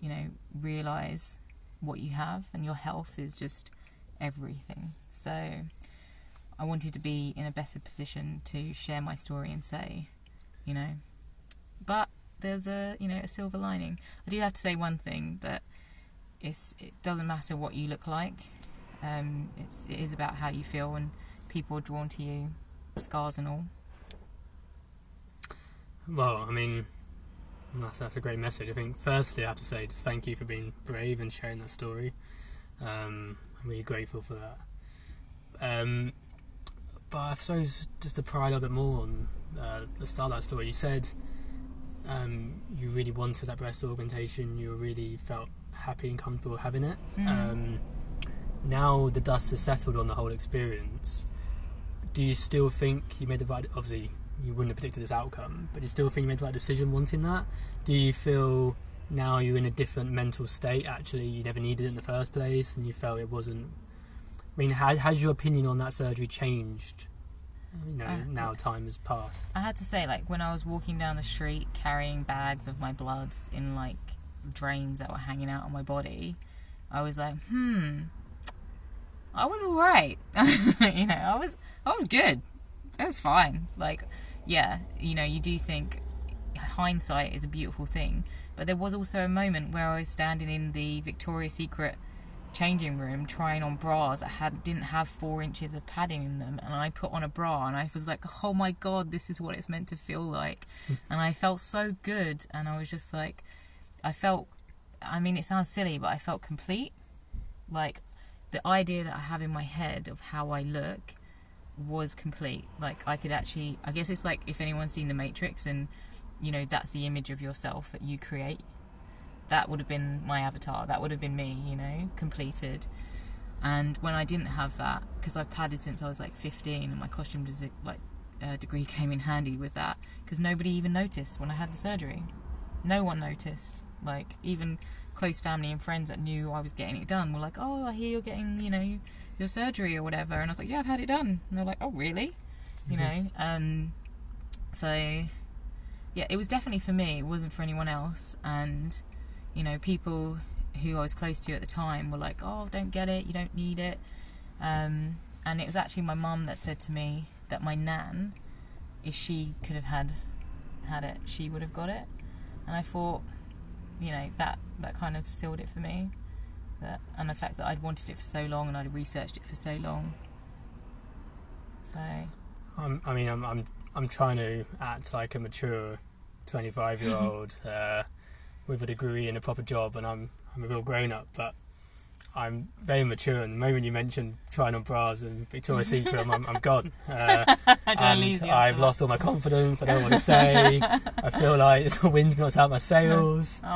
S2: you know, realize what you have, and your health is just everything. So I wanted to be in a better position to share my story and say, you know, but there's a you know a silver lining. I do have to say one thing that it's it doesn't matter what you look like. Um, it's it is about how you feel and people are drawn to you, scars and all.
S1: Well, I mean, that's, that's a great message. I think, firstly, I have to say, just thank you for being brave and sharing that story. Um, I'm really grateful for that. Um, but I suppose just to pry a little bit more on uh, the start of that story, you said um, you really wanted that breast augmentation, you really felt happy and comfortable having it.
S2: Mhm.
S1: Um, now the dust has settled on the whole experience. Do you still think you made the right? Obviously, you wouldn't have predicted this outcome, but do you still think you made the right decision wanting that? Do you feel now you're in a different mental state? Actually, you never needed it in the first place, and you felt it wasn't. I mean, has, has your opinion on that surgery changed? You know,
S2: Uh,
S1: now time has passed.
S2: I had to say, like, when I was walking down the street carrying bags of my blood in, like, drains that were hanging out on my body, I was like, hmm, I was alright. you know, I was, I was good. It was fine. Like, yeah, you know, you do think hindsight is a beautiful thing, but there was also a moment where I was standing in the Victoria's Secret changing room trying on bras that had didn't have four inches of padding in them and I put on a bra and I was like oh my god this is what it's meant to feel like. Hmm. And I felt so good and I was just like I felt I mean it sounds silly but I felt complete. Like the idea that I have in my head of how I look was complete. Like I could actually I guess it's like if anyone's seen the Matrix and you know that's the image of yourself that you create that would have been my avatar. That would have been me, you know, completed. And when I didn't have that, because I've padded since I was like 15, and my costume desi- like uh, degree came in handy with that, because nobody even noticed when I had the surgery. No one noticed. Like even close family and friends that knew I was getting it done were like, "Oh, I hear you're getting, you know, your surgery or whatever," and I was like, "Yeah, I've had it done." And they're like, "Oh, really?" You know. Um. So, yeah, it was definitely for me. It wasn't for anyone else, and you know, people who I was close to at the time were like, "Oh, don't get it. You don't need it." Um, and it was actually my mum that said to me that my nan, if she could have had had it, she would have got it. and I thought, you know, that that kind of sealed it for me. That and the fact that I'd wanted it for so long and I'd researched it for so long. So
S1: I'm, I mean, I'm, I'm, I'm trying to act like a mature 25 year old uh, with a degree and a proper job, and I'm, I'm a real grown up, but I'm very mature. And the moment you mentioned trying on bras and Victoria's Secret, I'm, I'm, gone. Uh, and I've lost all my confidence. I don't want to say. I feel like the wind's knocked out my sails.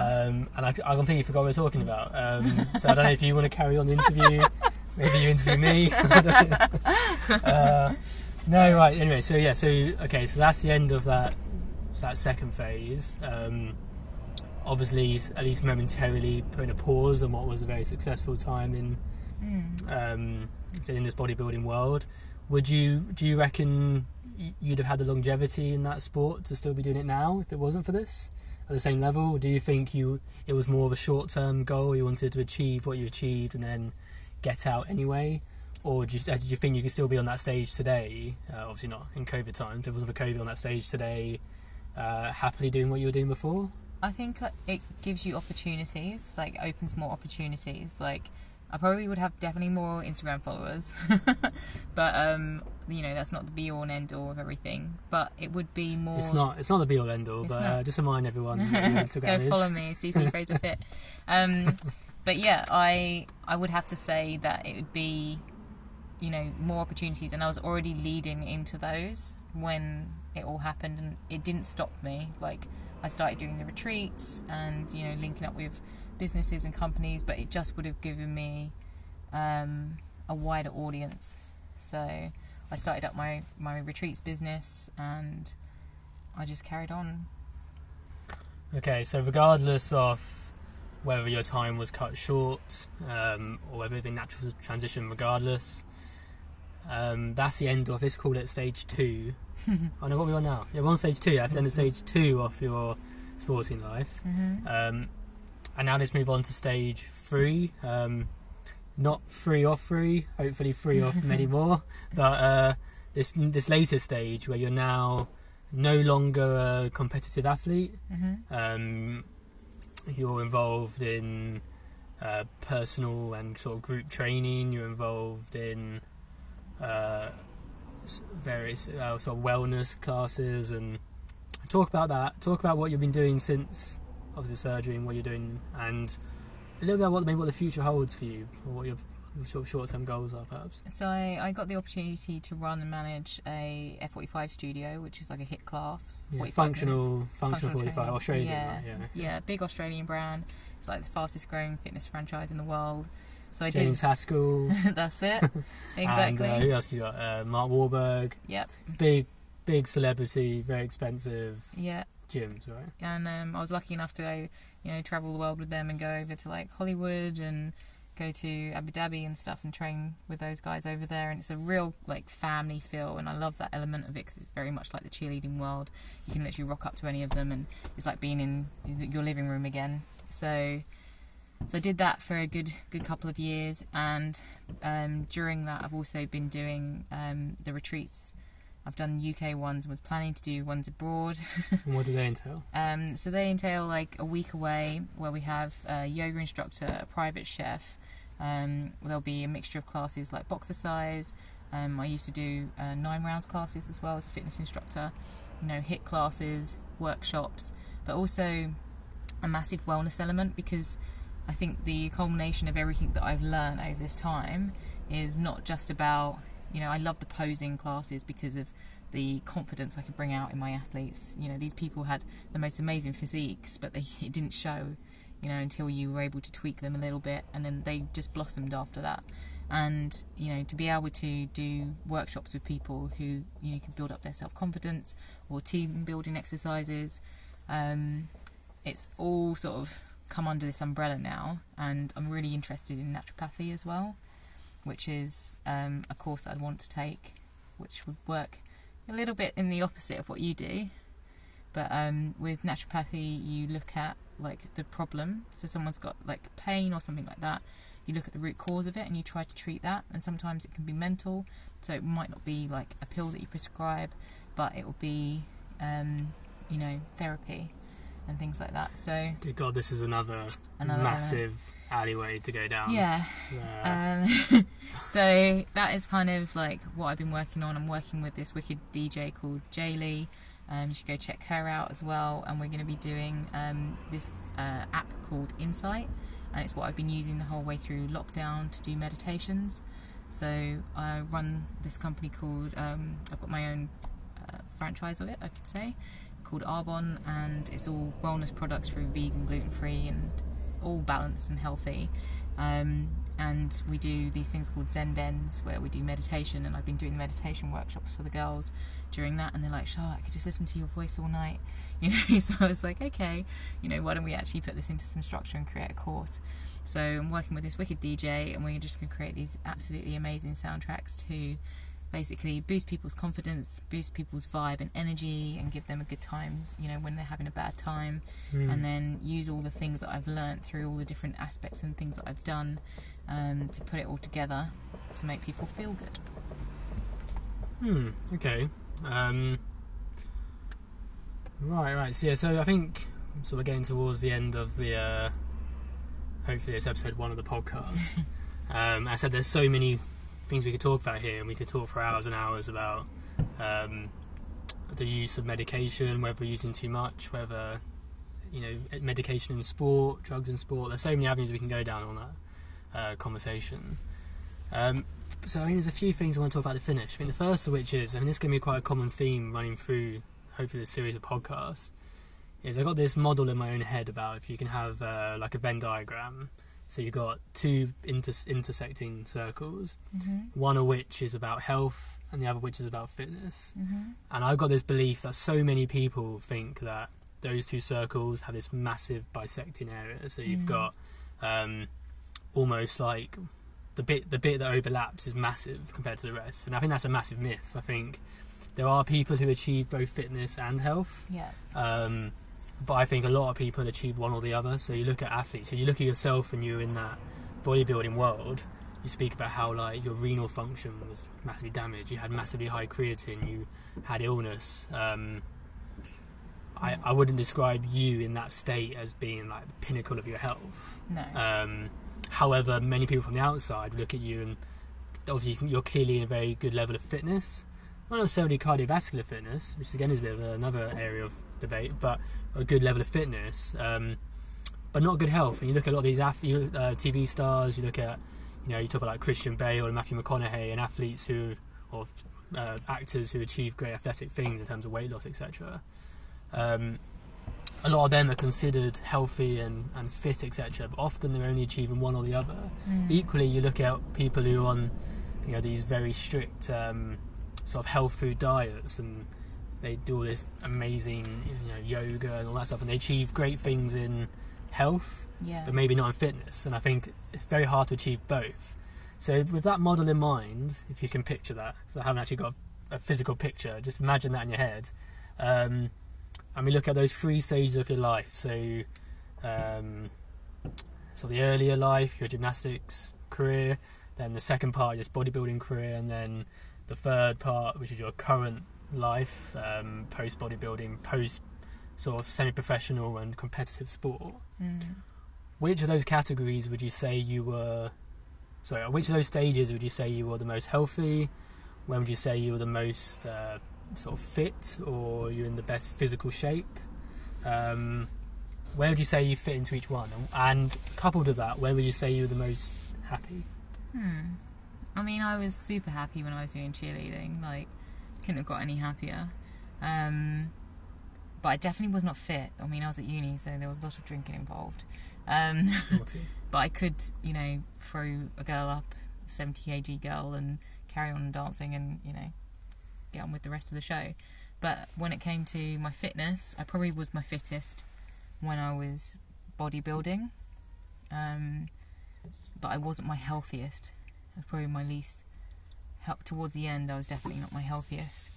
S1: Um, and I, I completely forgot what we we're talking about. Um, so I don't know if you want to carry on the interview. Maybe you interview me. I don't know. uh, no, right. Anyway, so yeah, so okay, so that's the end of that that second phase. Um, obviously, at least momentarily, putting a pause on what was a very successful time in
S2: Mm.
S1: um, in this bodybuilding world. Would you do you reckon you'd have had the longevity in that sport to still be doing it now if it wasn't for this at the same level? Or do you think you it was more of a short term goal you wanted to achieve what you achieved and then get out anyway? Or do you, did you think you could still be on that stage today? Uh, obviously not in COVID times. If it wasn't for COVID on that stage today, uh, happily doing what you were doing before.
S2: I think it gives you opportunities, like opens more opportunities. Like I probably would have definitely more Instagram followers, but um, you know that's not the be all and end all of everything. But it would be more.
S1: It's not. It's not the be all and end all.
S2: It's
S1: But uh, just remind everyone
S2: Go
S1: is.
S2: follow me, CC Fraser Fit. Um, but yeah, I I would have to say that it would be, you know, more opportunities, and I was already leading into those when it all happened, and it didn't stop me. Like I started doing the retreats and you know linking up with businesses and companies, but it just would have given me um, a wider audience. So I started up my my retreats business, and I just carried on
S1: Okay, so regardless of whether your time was cut short um, or whether it been natural transition, regardless, um, that's the end of. Let's call it stage two. oh know what we on now? Yeah, we're on stage two. That's the end of stage two of your sporting life.
S2: Mm-hmm.
S1: Um, and now let's move on to stage three. Um, not free off free, hopefully free off many more. But uh, this this later stage where you're now no longer a competitive athlete.
S2: Mm-hmm.
S1: Um, you're involved in uh, personal and sort of group training. You're involved in uh, various uh, sort of wellness classes and talk about that. Talk about what you've been doing since obviously surgery and what you're doing, and a little bit about what maybe what the future holds for you or what your sort of short-term goals are, perhaps.
S2: So I, I got the opportunity to run and manage a F45 studio, which is like a HIIT class.
S1: Yeah,
S2: 45 minutes.
S1: functional, functional,
S2: Functional
S1: 45
S2: training.
S1: Australian,
S2: Yeah.
S1: right? Yeah.
S2: Yeah, big Australian brand. It's like the fastest growing fitness franchise in the world. So I
S1: James Haskell.
S2: That's it. Exactly.
S1: And uh, who else you got? Uh, Mark Wahlberg.
S2: Yep.
S1: Big, big celebrity, very expensive
S2: Yeah.
S1: gyms, right?
S2: And um, I was lucky enough to go, you know, travel the world with them and go over to like Hollywood and go to Abu Dhabi and stuff and train with those guys over there. And it's a real like family feel, and I love that element of it because it's very much like the cheerleading world. You can literally rock up to any of them, and it's like being in your living room again. So, so I did that for a good good couple of years, and um, during that, I've also been doing um, the retreats. I've done UK ones and was planning to do ones abroad.
S1: And what do they entail?
S2: Um, so they entail like a week away where we have a yoga instructor, a private chef. Um, there'll be a mixture of classes like boxercise. Um, I used to do uh, nine rounds classes as well as a fitness instructor. You know, HIIT classes, workshops, but also a massive wellness element because I think the culmination of everything that I've learned over this time is not just about you know I love the posing classes because of the confidence I could bring out in my athletes. You know, these people had the most amazing physiques, but they, it didn't show, you know, until you were able to tweak them a little bit, and then they just blossomed after that. And you know, to be able to do workshops with people who you know can build up their self confidence or team building exercises, um, it's all sort of come under this umbrella now. And I'm really interested in naturopathy as well, which is um, a course I want to take, which would work a little bit in the opposite of what you do. But um, with naturopathy, you look at like the problem. So someone's got like pain or something like that. You look at the root cause of it and you try to treat that. And sometimes it can be mental. So it might not be like a pill that you prescribe, but it will be, um, you know, therapy. And things like that. So
S1: Dear God, this is another,
S2: Another-
S1: massive alleyway to go down.
S2: yeah, Um, so that is kind of like what I've been working on. I'm working with this wicked DJ called Jaylee. Um, you should go check her out as well. And we're going to be doing um, this uh, app called Insight, and it's what I've been using the whole way through lockdown to do meditations. So I run this company called um, I've got my own uh, franchise of it, I could say, called Arbonne, and it's all wellness products through vegan, gluten free, and all balanced and healthy. Um, and we do these things called Zen Dens where we do meditation, and I've been doing the meditation workshops for the girls during that, and they're like, Charlotte, I could just listen to your voice all night, you know. so I was like, okay, you know, why don't we actually put this into some structure and create a course? So I'm working with this wicked DJ, and we're just going to create these absolutely amazing soundtracks to basically boost people's confidence, boost people's vibe and energy, and give them a good time, you know, when they're having a bad time
S1: hmm.
S2: and then use all the things that I've learnt through all the different aspects and things that I've done um, to put it all together to make people feel good.
S1: Hmm. Okay. Um, right. Right. So yeah. So I think so. We're getting towards the end of the. Uh, hopefully, this episode one of the podcast. um, I said there's so many things we could talk about here, and we could talk for hours and hours about um, the use of medication, whether we're using too much, whether you know medication in sport, drugs in sport. There's so many avenues we can go down on that uh, conversation. Um, so I mean, there's a few things I want to talk about to finish. I think the first of which is, I mean, this is going to be quite a common theme running through, hopefully, this series of podcasts. Is I got this model in my own head about if you can have uh, like a Venn diagram. So you've got two inter- intersecting circles,
S2: Mm-hmm.
S1: one of which is about health, and the other which is about fitness.
S2: Mm-hmm.
S1: And I've got this belief that so many people think that those two circles have this massive bisecting area. So you've
S2: Mm.
S1: got um, almost like the bit the bit that overlaps is massive compared to the rest, and I think that's a massive myth. I think there are people who achieve both fitness and health,
S2: Yeah.
S1: um, but I think a lot of people achieve one or the other. So you look at athletes, so you look at yourself and you're in that bodybuilding world. You speak about how like your renal function was massively damaged. You had massively high creatine. You had illness. Um, I, I wouldn't describe you in that state as being like the pinnacle of your health.
S2: No.
S1: Um, however, many people from the outside look at you and obviously you can- you're clearly in a very good level of fitness. Not necessarily cardiovascular fitness, which again is a bit of another area of debate, but a good level of fitness, um, but not good health. And you look at a lot of these ath- you uh, TV stars, you look at, you know, you talk about like Christian Bale and Matthew McConaughey and athletes who, or uh, actors who achieve great athletic things in terms of weight loss, etc. Um, a lot of them are considered healthy and, and fit, etc. But often they're only achieving one or the other.
S2: Mm.
S1: Equally, you look at people who are on, you know, these very strict um, sort of health food diets, and they do all this amazing, you know, yoga and all that stuff, and they achieve great things in health,
S2: Yeah.
S1: but maybe not in fitness. And I think it's very hard to achieve both. So with that model in mind, if you can picture that, because I haven't actually got a physical picture, just imagine that in your head. Um, and we look at those three stages of your life. So, um, so the earlier life, your gymnastics career, then the second part, your bodybuilding career, and then the third part, which is your current life, um, post bodybuilding, post sort of semi-professional and competitive sport.
S2: Mm.
S1: Which of those categories would you say you were? Sorry, which of those stages would you say you were the most healthy? When would you say you were the most uh, sort of fit, or you're in the best physical shape? Um, where would you say you fit into each one? And coupled with that, where would you say you were the most happy?
S2: Hmm. I mean, I was super happy when I was doing cheerleading. Like, couldn't have got any happier. Um, but I definitely was not fit. I mean, I was at uni, so there was a lot of drinking involved. Um, but I could, you know, throw a girl up, 70 kg girl, and carry on dancing and, you know, get on with the rest of the show. But when it came to my fitness, I probably was my fittest when I was bodybuilding. Um, but I wasn't my healthiest. I was probably my least. Help towards the end, I was definitely not my healthiest.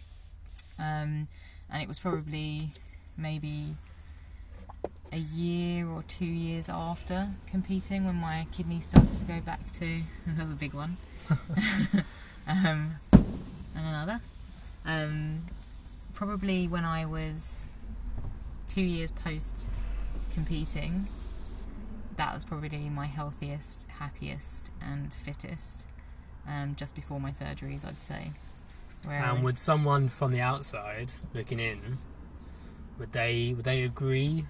S2: Um, and it was probably maybe a year or two years after competing when my kidney started to go back to that was a big one um, and another um, probably when I was two years post competing, that was probably my healthiest, happiest, and fittest. Um, just before my surgeries, I'd say. Whereas,
S1: And would someone from the outside looking in, would they would they agree?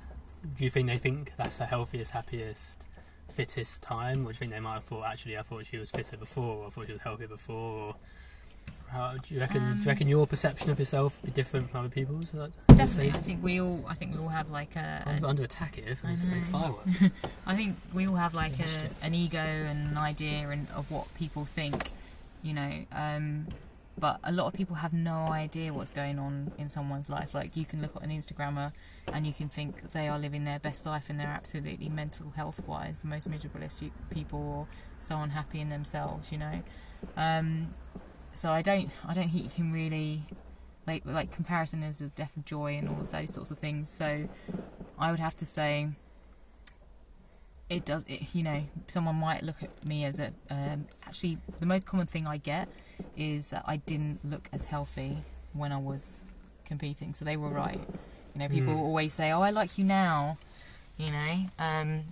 S1: Do you think they think that's the healthiest, happiest, fittest time, or do you think they might have thought actually I thought she was fitter before, or I thought she was healthier before? Or how do you reckon? do
S2: Um,
S1: you reckon your perception of yourself would be different from other people's? Is that- would you
S2: definitely, I think we all, I think we all have like a,
S1: I'm under attack here
S2: I
S1: fireworks.
S2: I think we all have like a, an ego and an idea and of what people think, you know. Um, but a lot of people have no idea what's going on in someone's life. Like you can look at an Instagrammer and you can think they are living their best life and they're absolutely mental health wise the most miserablest people or so unhappy in themselves, you know. Um, so I don't, I don't think you can really like like comparison is a death of joy and all of those sorts of things. So I would have to say it does it, you know someone might look at me as a um, actually the most common thing i get is that i didn't look as healthy when i was competing so they were right you know people
S1: Mm.
S2: always say oh i like you now you know um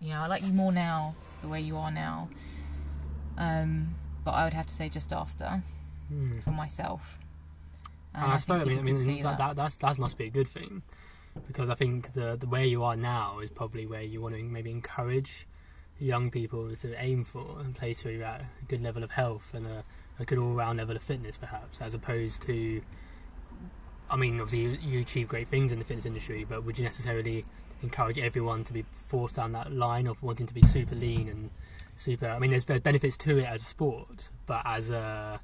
S2: you know i like you more now the way you are now um but i would have to say just after
S1: Hmm.
S2: for myself
S1: And I,
S2: think
S1: suppose I mean, I mean that, that that's that must be a good thing because I think the the where you are now is probably where you want to maybe encourage young people to aim for a place where you're at a good level of health and a, a good all round level of fitness, perhaps, as opposed to. I mean, obviously, you, you achieve great things in the fitness industry, but would you necessarily encourage everyone to be forced down that line of wanting to be super lean and super? I mean, there's benefits to it as a sport, but as a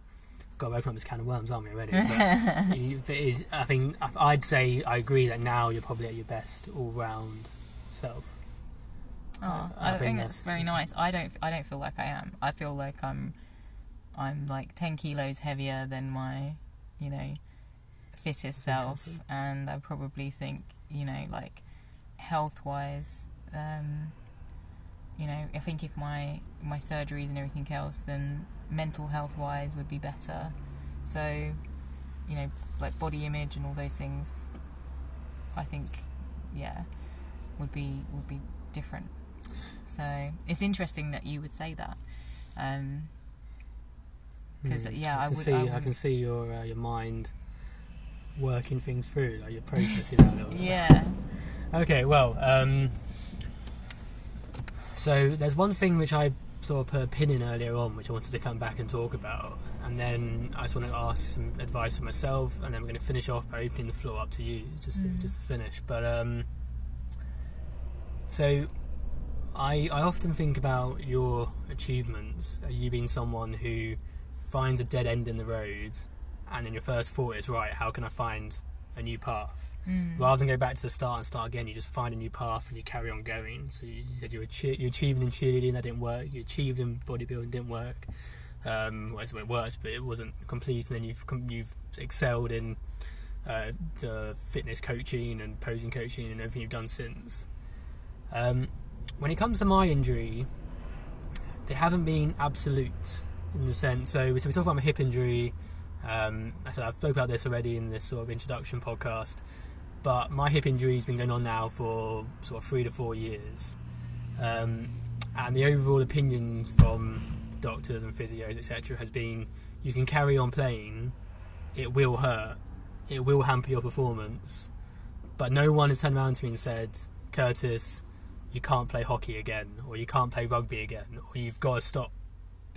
S1: God, we're up this can of worms, aren't we already? But it is, I think I'd say I agree that now you're probably at your best
S2: Uh,
S1: all-round self.
S2: Oh,
S1: I
S2: I,
S1: think
S2: think
S1: that's-
S2: that's very nice. I don't. I don't feel like I am. I feel like I'm. I'm like ten kilos heavier than my, you know, fittest self, and I probably think, you know, like health-wise, um, you know, I think if my my surgeries and everything else, then mental health-wise would be better. So, you know, like body image and all those things, I think, yeah, would be would be different. So it's interesting that you would say that. Um, 'Cause,
S1: Hmm.
S2: yeah, I
S1: can
S2: would-
S1: See,
S2: I
S1: I, can see your uh, your mind working things through, like you're processing that a little bit.
S2: yeah.
S1: Okay, well, um, so there's one thing which I sort of put a pin in earlier on, which I wanted to come back and talk about, and then I just want to ask some advice for myself, and then we're going to finish off by opening the floor up to you, just to,
S2: Mm.
S1: just to finish. But um, so I I often think about your achievements. You being someone who finds a dead end in the road, and then your first thought is right, how can I find a new path?
S2: Mm.
S1: rather than go back to the start and start again, you just find a new path and you carry on going. So you, you said you, achi- you achieved in cheerleading, that didn't work. You achieved in bodybuilding, didn't work. Um, well, it worked, but it wasn't complete. And then you've you've excelled in uh, the fitness coaching and posing coaching and everything you've done since. Um, when it comes to my injury, they haven't been absolute in the sense. So, so we talk about my hip injury. Um, I said I've spoke about this already in this sort of introduction podcast but my hip injury's been going on now for sort of three to four years. Um, and the overall opinion from doctors and physios, etc., has been you can carry on playing, it will hurt, it will hamper your performance, but no one has turned around to me and said, Curtis, you can't play hockey again, or you can't play rugby again, or you've got to stop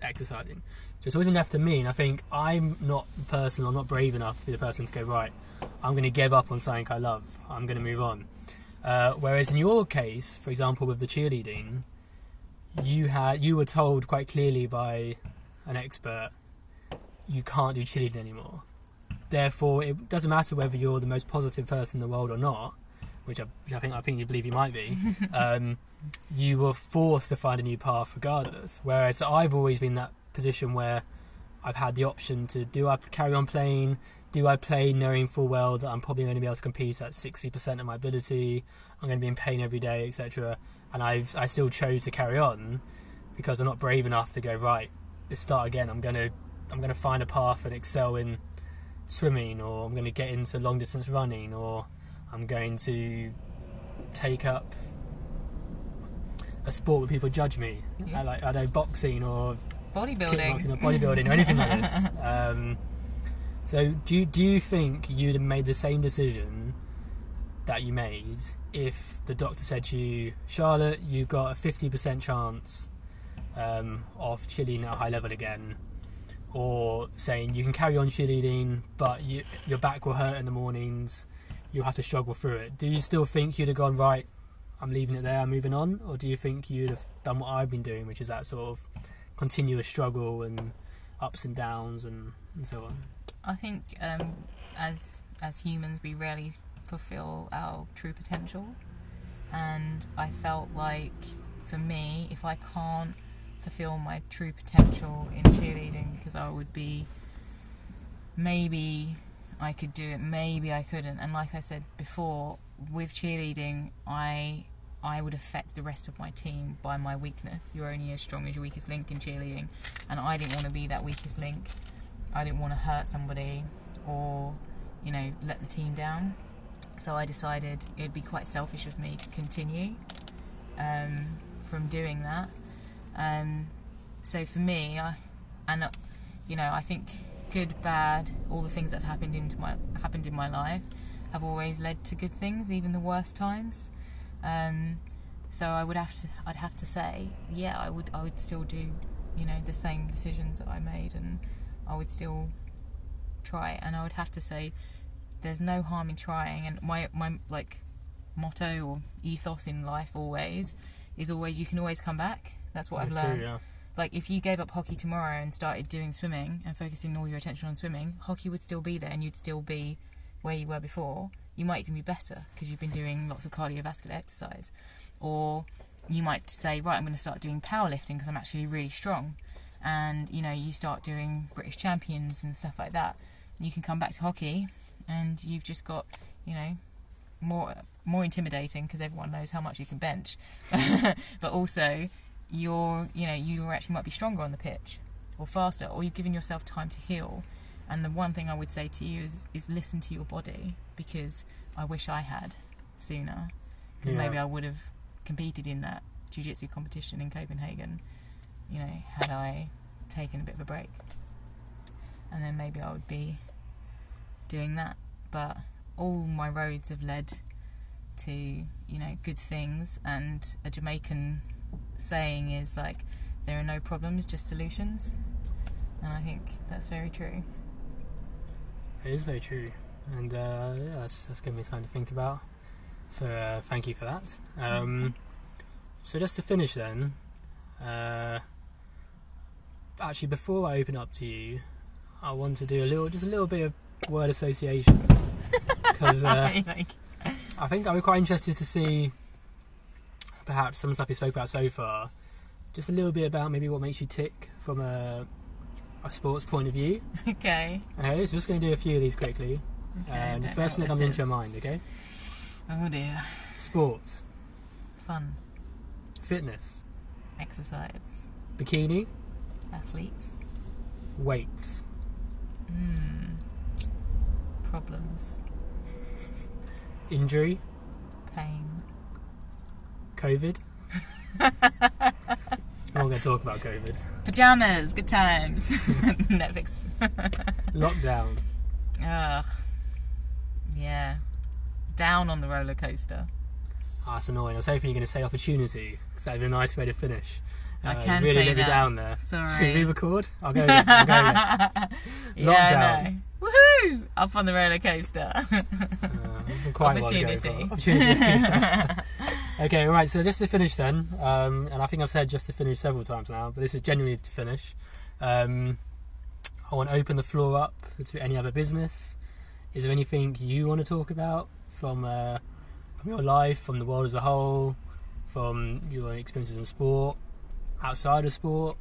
S1: exercising. So it's always been left to me, and I think I'm not the person, I'm not brave enough to be the person to go, right, I'm going to give up on something I love. I'm going to move on. Uh, whereas in your case, for example, with the cheerleading, you had you were told quite clearly by an expert you can't do cheerleading anymore. Therefore, it doesn't matter whether you're the most positive person in the world or not, which I, which I think I think you believe you might be. um, you were forced to find a new path regardless. Whereas I've always been in that position where I've had the option to do I carry on playing, do I play knowing full well that I'm probably going to be able to compete at 60% of my ability, I'm going to be in pain every day, etc. And I've I still chose to carry on because I'm not brave enough to go right. Let's start again. I'm going to I'm going to find a path and excel in swimming, or I'm going to get into long distance running, or I'm going to take up a sport where people judge me?
S2: Yeah.
S1: Like are they boxing or
S2: Bodybuilding.
S1: kickboxing or bodybuilding or anything like this? Um, so do you, do you think you'd have made the same decision that you made if the doctor said to you, Charlotte, you've got a fifty percent chance um, of cheerleading at a high level again, or saying you can carry on cheerleading, but you, your back will hurt in the mornings, you'll have to struggle through it. Do you still think you'd have gone right? I'm leaving it there. I'm moving on, or do you think you'd have done what I've been doing, which is that sort of continuous struggle and ups and downs and, and so on?
S2: I think um, as as humans, we rarely fulfill our true potential, and I felt like for me, if I can't fulfill my true potential in cheerleading, because I would be maybe I could do it, maybe I couldn't, and like I said before, with cheerleading, I I would affect the rest of my team by my weakness. You're only as strong as your weakest link in cheerleading, and I didn't want to be that weakest link. I didn't want to hurt somebody or, you know, let the team down. So I decided it'd be quite selfish of me to continue um, from doing that. Um, so for me, I, and uh, you know, I think good, bad, all the things that have happened into my happened in my life have always led to good things, even the worst times. Um, so I would have to, I'd have to say, yeah, I would, I would still do, you know, the same decisions that I made, and I would still try. And I would have to say, there's no harm in trying. And my my like motto or ethos in life always is always you can always come back. That's what I've
S1: Yeah,
S2: learned
S1: yeah.
S2: like if you gave up hockey tomorrow and started doing swimming and focusing all your attention on swimming, hockey would still be there and you'd still be where you were before. You might even be better because you've been doing lots of cardiovascular exercise. Or you might say, right, I'm going to start doing powerlifting because I'm actually really strong. And you know, you start doing British champions and stuff like that. You can come back to hockey and you've just got, you know, more more intimidating because everyone knows how much you can bench. but also you're you know you actually might be stronger on the pitch or faster or you've given yourself time to heal and the one thing i would say to you is is listen to your body because i wish i had sooner because
S1: Yeah.
S2: maybe i would have competed in that jiu-jitsu competition in copenhagen you know had i taken a bit of a break. And then maybe i would be doing that. But all my roads have led to you know good things. And a jamaican saying is like there are no problems just solutions. And i think that's very true.
S1: It is very true, and uh, yeah, that's, that's given me something to think about. So uh, thank you for that. Um, so just to finish, then, uh, actually, before I open up to you, I want to do a little, just a little bit of word association. Because uh,
S2: like,
S1: I think I'd be quite interested to see perhaps some stuff you spoke about so far. Just a little bit about maybe what makes you tick from a, a sports point of view.
S2: okay.
S1: Okay, so just going to do a few of these quickly.
S2: okay
S1: Uh, the first thing that comes into your mind, okay?
S2: oh dear.
S1: Sports,
S2: fun.
S1: Fitness,
S2: exercise.
S1: Bikini,
S2: athletes?
S1: Weights,
S2: mm. problems.
S1: Injury,
S2: pain.
S1: COVID. We're not going to talk about COVID.
S2: pajamas. Good times. Netflix.
S1: Lockdown,
S2: ugh. Yeah. Down on the roller coaster.
S1: Ah, that's annoying. I was hoping you were going to say opportunity because that'd be a nice way to finish.
S2: I
S1: Uh,
S2: can
S1: really
S2: say
S1: let me down there.
S2: Sorry.
S1: Should we record? I'll go. I'll go
S2: yeah, I know. Woohoo! Up on the roller coaster.
S1: Uh, it quite what I was going for.
S2: Opportunity.
S1: Opportunity. okay, all right. So just to finish then, um, and I think I've said just to finish several times now, but this is genuinely to finish. Um, I want to open the floor up to any other business. Is there anything you want to talk about from uh, from your life, from the world as a whole, from your experiences in sport, outside of sport?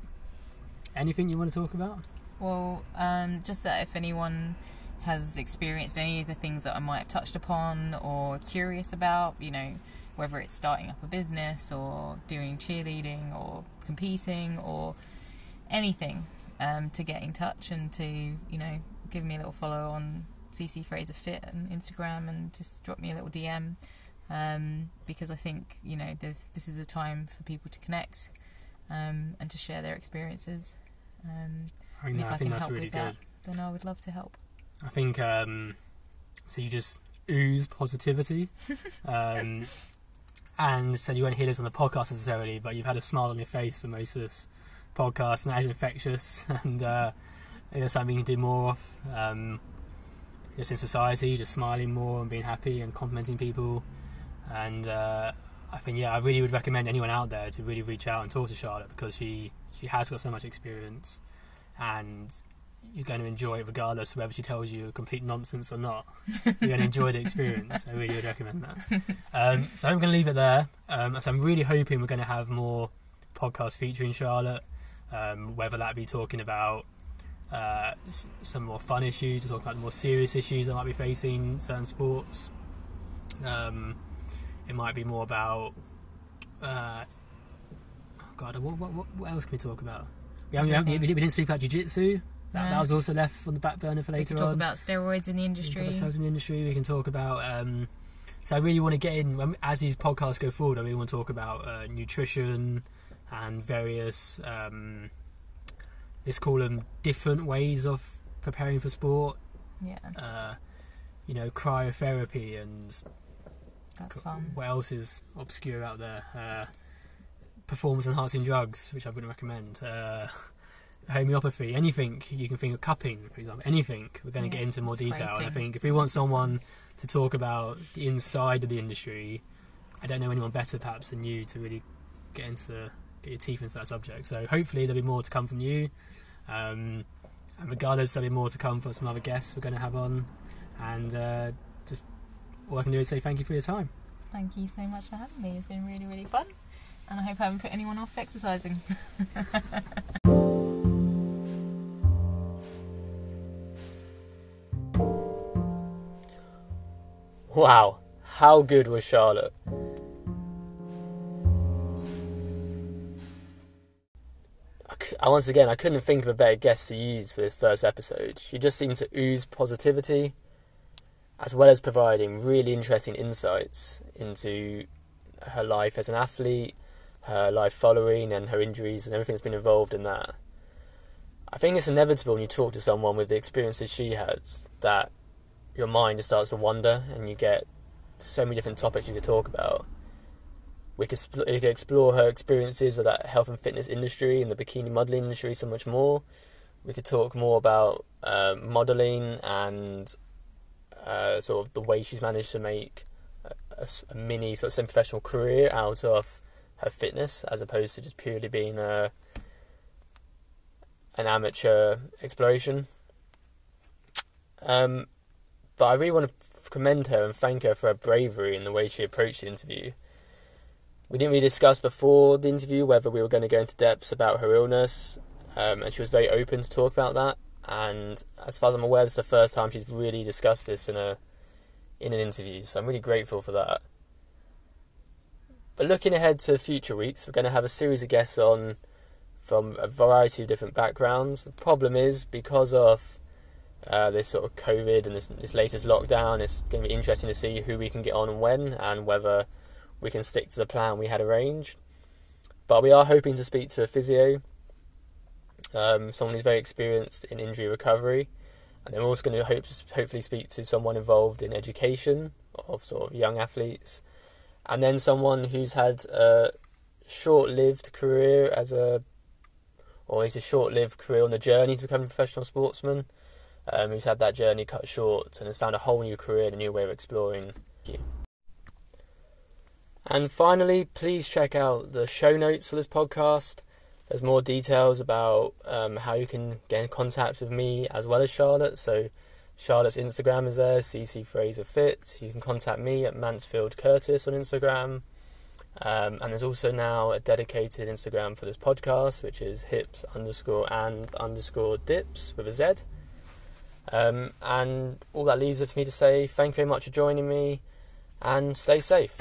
S1: Anything you want to talk about?
S2: Well, um, just that if anyone has experienced any of the things that I might have touched upon or curious about, you know, whether it's starting up a business or doing cheerleading or competing or anything, um, to get in touch and to, you know, give me a little follow on CC Fraser Fit and Instagram and just drop me a little DM. um, because I think you know there's this is a time for people to connect um, and to share their experiences. Um,
S1: I think,
S2: and if
S1: I
S2: I, can
S1: that's
S2: help
S1: really
S2: with
S1: good.
S2: that, then I would love to help.
S1: I think um, so. You just ooze positivity, um, and said you won't hear this on the podcast necessarily, but you've had a smile on your face for most of this podcast, and that is infectious. And uh, something you can do more of. Um, just in society, just smiling more and being happy and complimenting people. And uh, I think yeah, I really would recommend anyone out there to really reach out and talk to Charlotte because she she has got so much experience, and you're going to enjoy it regardless of whether she tells you complete nonsense or not. You're going to enjoy the experience. I really would recommend that. Um, so I'm going to leave it there. Um, so I'm really hoping we're going to have more podcasts featuring Charlotte, um, whether that be talking about uh, some more fun issues, or talking about the more serious issues that might be facing certain sports. Um, it might be more about. Uh, God, what, what, what, else can we talk about? We, haven't, we, we didn't speak about jiu-jitsu. That,
S2: No.
S1: that was also left on the back burner for
S2: We
S1: later
S2: can talk
S1: on.
S2: about steroids in the
S1: We can talk
S2: industry.
S1: about sales in the industry. We can talk about. Um, so I really want to get in as these podcasts go forward. I really want to talk about uh, nutrition and various. Um, let's call them different ways of preparing for sport.
S2: Yeah,
S1: Uh, you know, cryotherapy and
S2: that's fun.
S1: what else is obscure out there? Uh, performance enhancing drugs, which I wouldn't recommend. Uh, homeopathy, anything you can think of, cupping, for example, anything. We're going to
S2: Yeah,
S1: get into more detail. And I think if we want someone to talk about the inside of the industry, I don't know anyone better perhaps than you to really get into get your teeth into that subject. So hopefully there'll be more to come from you. Um, and regardless, there'll be more to come from some other guests we're going to have on. And uh, all I can do is say thank you for your time.
S2: Thank you so much for having me. It's been really, really fun. And I hope I haven't put anyone off exercising.
S1: Wow, how good was Charlotte? I, c- I- once again, I couldn't think of a better guest to use for this first episode. She just seemed to ooze positivity, as well as providing really interesting insights into her life as an athlete, her life following, and her injuries and everything that's been involved in that. I think it's inevitable when you talk to someone with the experiences she has that your mind just starts to wander and you get so many different topics you could talk about. We could, we could explore her experiences of that health and fitness industry and the bikini modelling industry so much more. We could talk more about uh, modelling and uh, sort of the way she's managed to make a mini sort of semi-professional career out of her fitness as opposed to just purely being a, an amateur exploration. Um, but I really want to commend her and thank her for her bravery in the way she approached the interview. We didn't really discuss before the interview whether we were going to go into depths about her illness, um, and she was very open to talk about that. And as far as I'm aware, this is the first time she's really discussed this in a in an interview, so I'm really grateful for that. But looking ahead to future weeks, we're going to have a series of guests on from a variety of different backgrounds. The problem is because of uh, this sort of COVID and this, this latest lockdown, it's going to be interesting to see who we can get on and when, and whether we can stick to the plan we had arranged. But we are hoping to speak to a physio, um, someone who's very experienced in injury recovery, and then we're also going to hope, hopefully speak to someone involved in education of sort of young athletes, and then someone who's had a short-lived career as a, or least a short-lived career on the journey to becoming a professional sportsman um, who's had that journey cut short and has found a whole new career and a new way of exploring. You. And finally, please check out the show notes for this podcast. There's more details about um, how you can get in contact with me as well as Charlotte. So, Charlotte's Instagram is there, CC Fraser Fit. You can contact me at Mansfield Curtis on Instagram. Um, and there's also now a dedicated Instagram for this podcast, which is hips underscore and underscore dips with a Z. Um, and all that leaves is for me to say thank you very much for joining me and stay safe.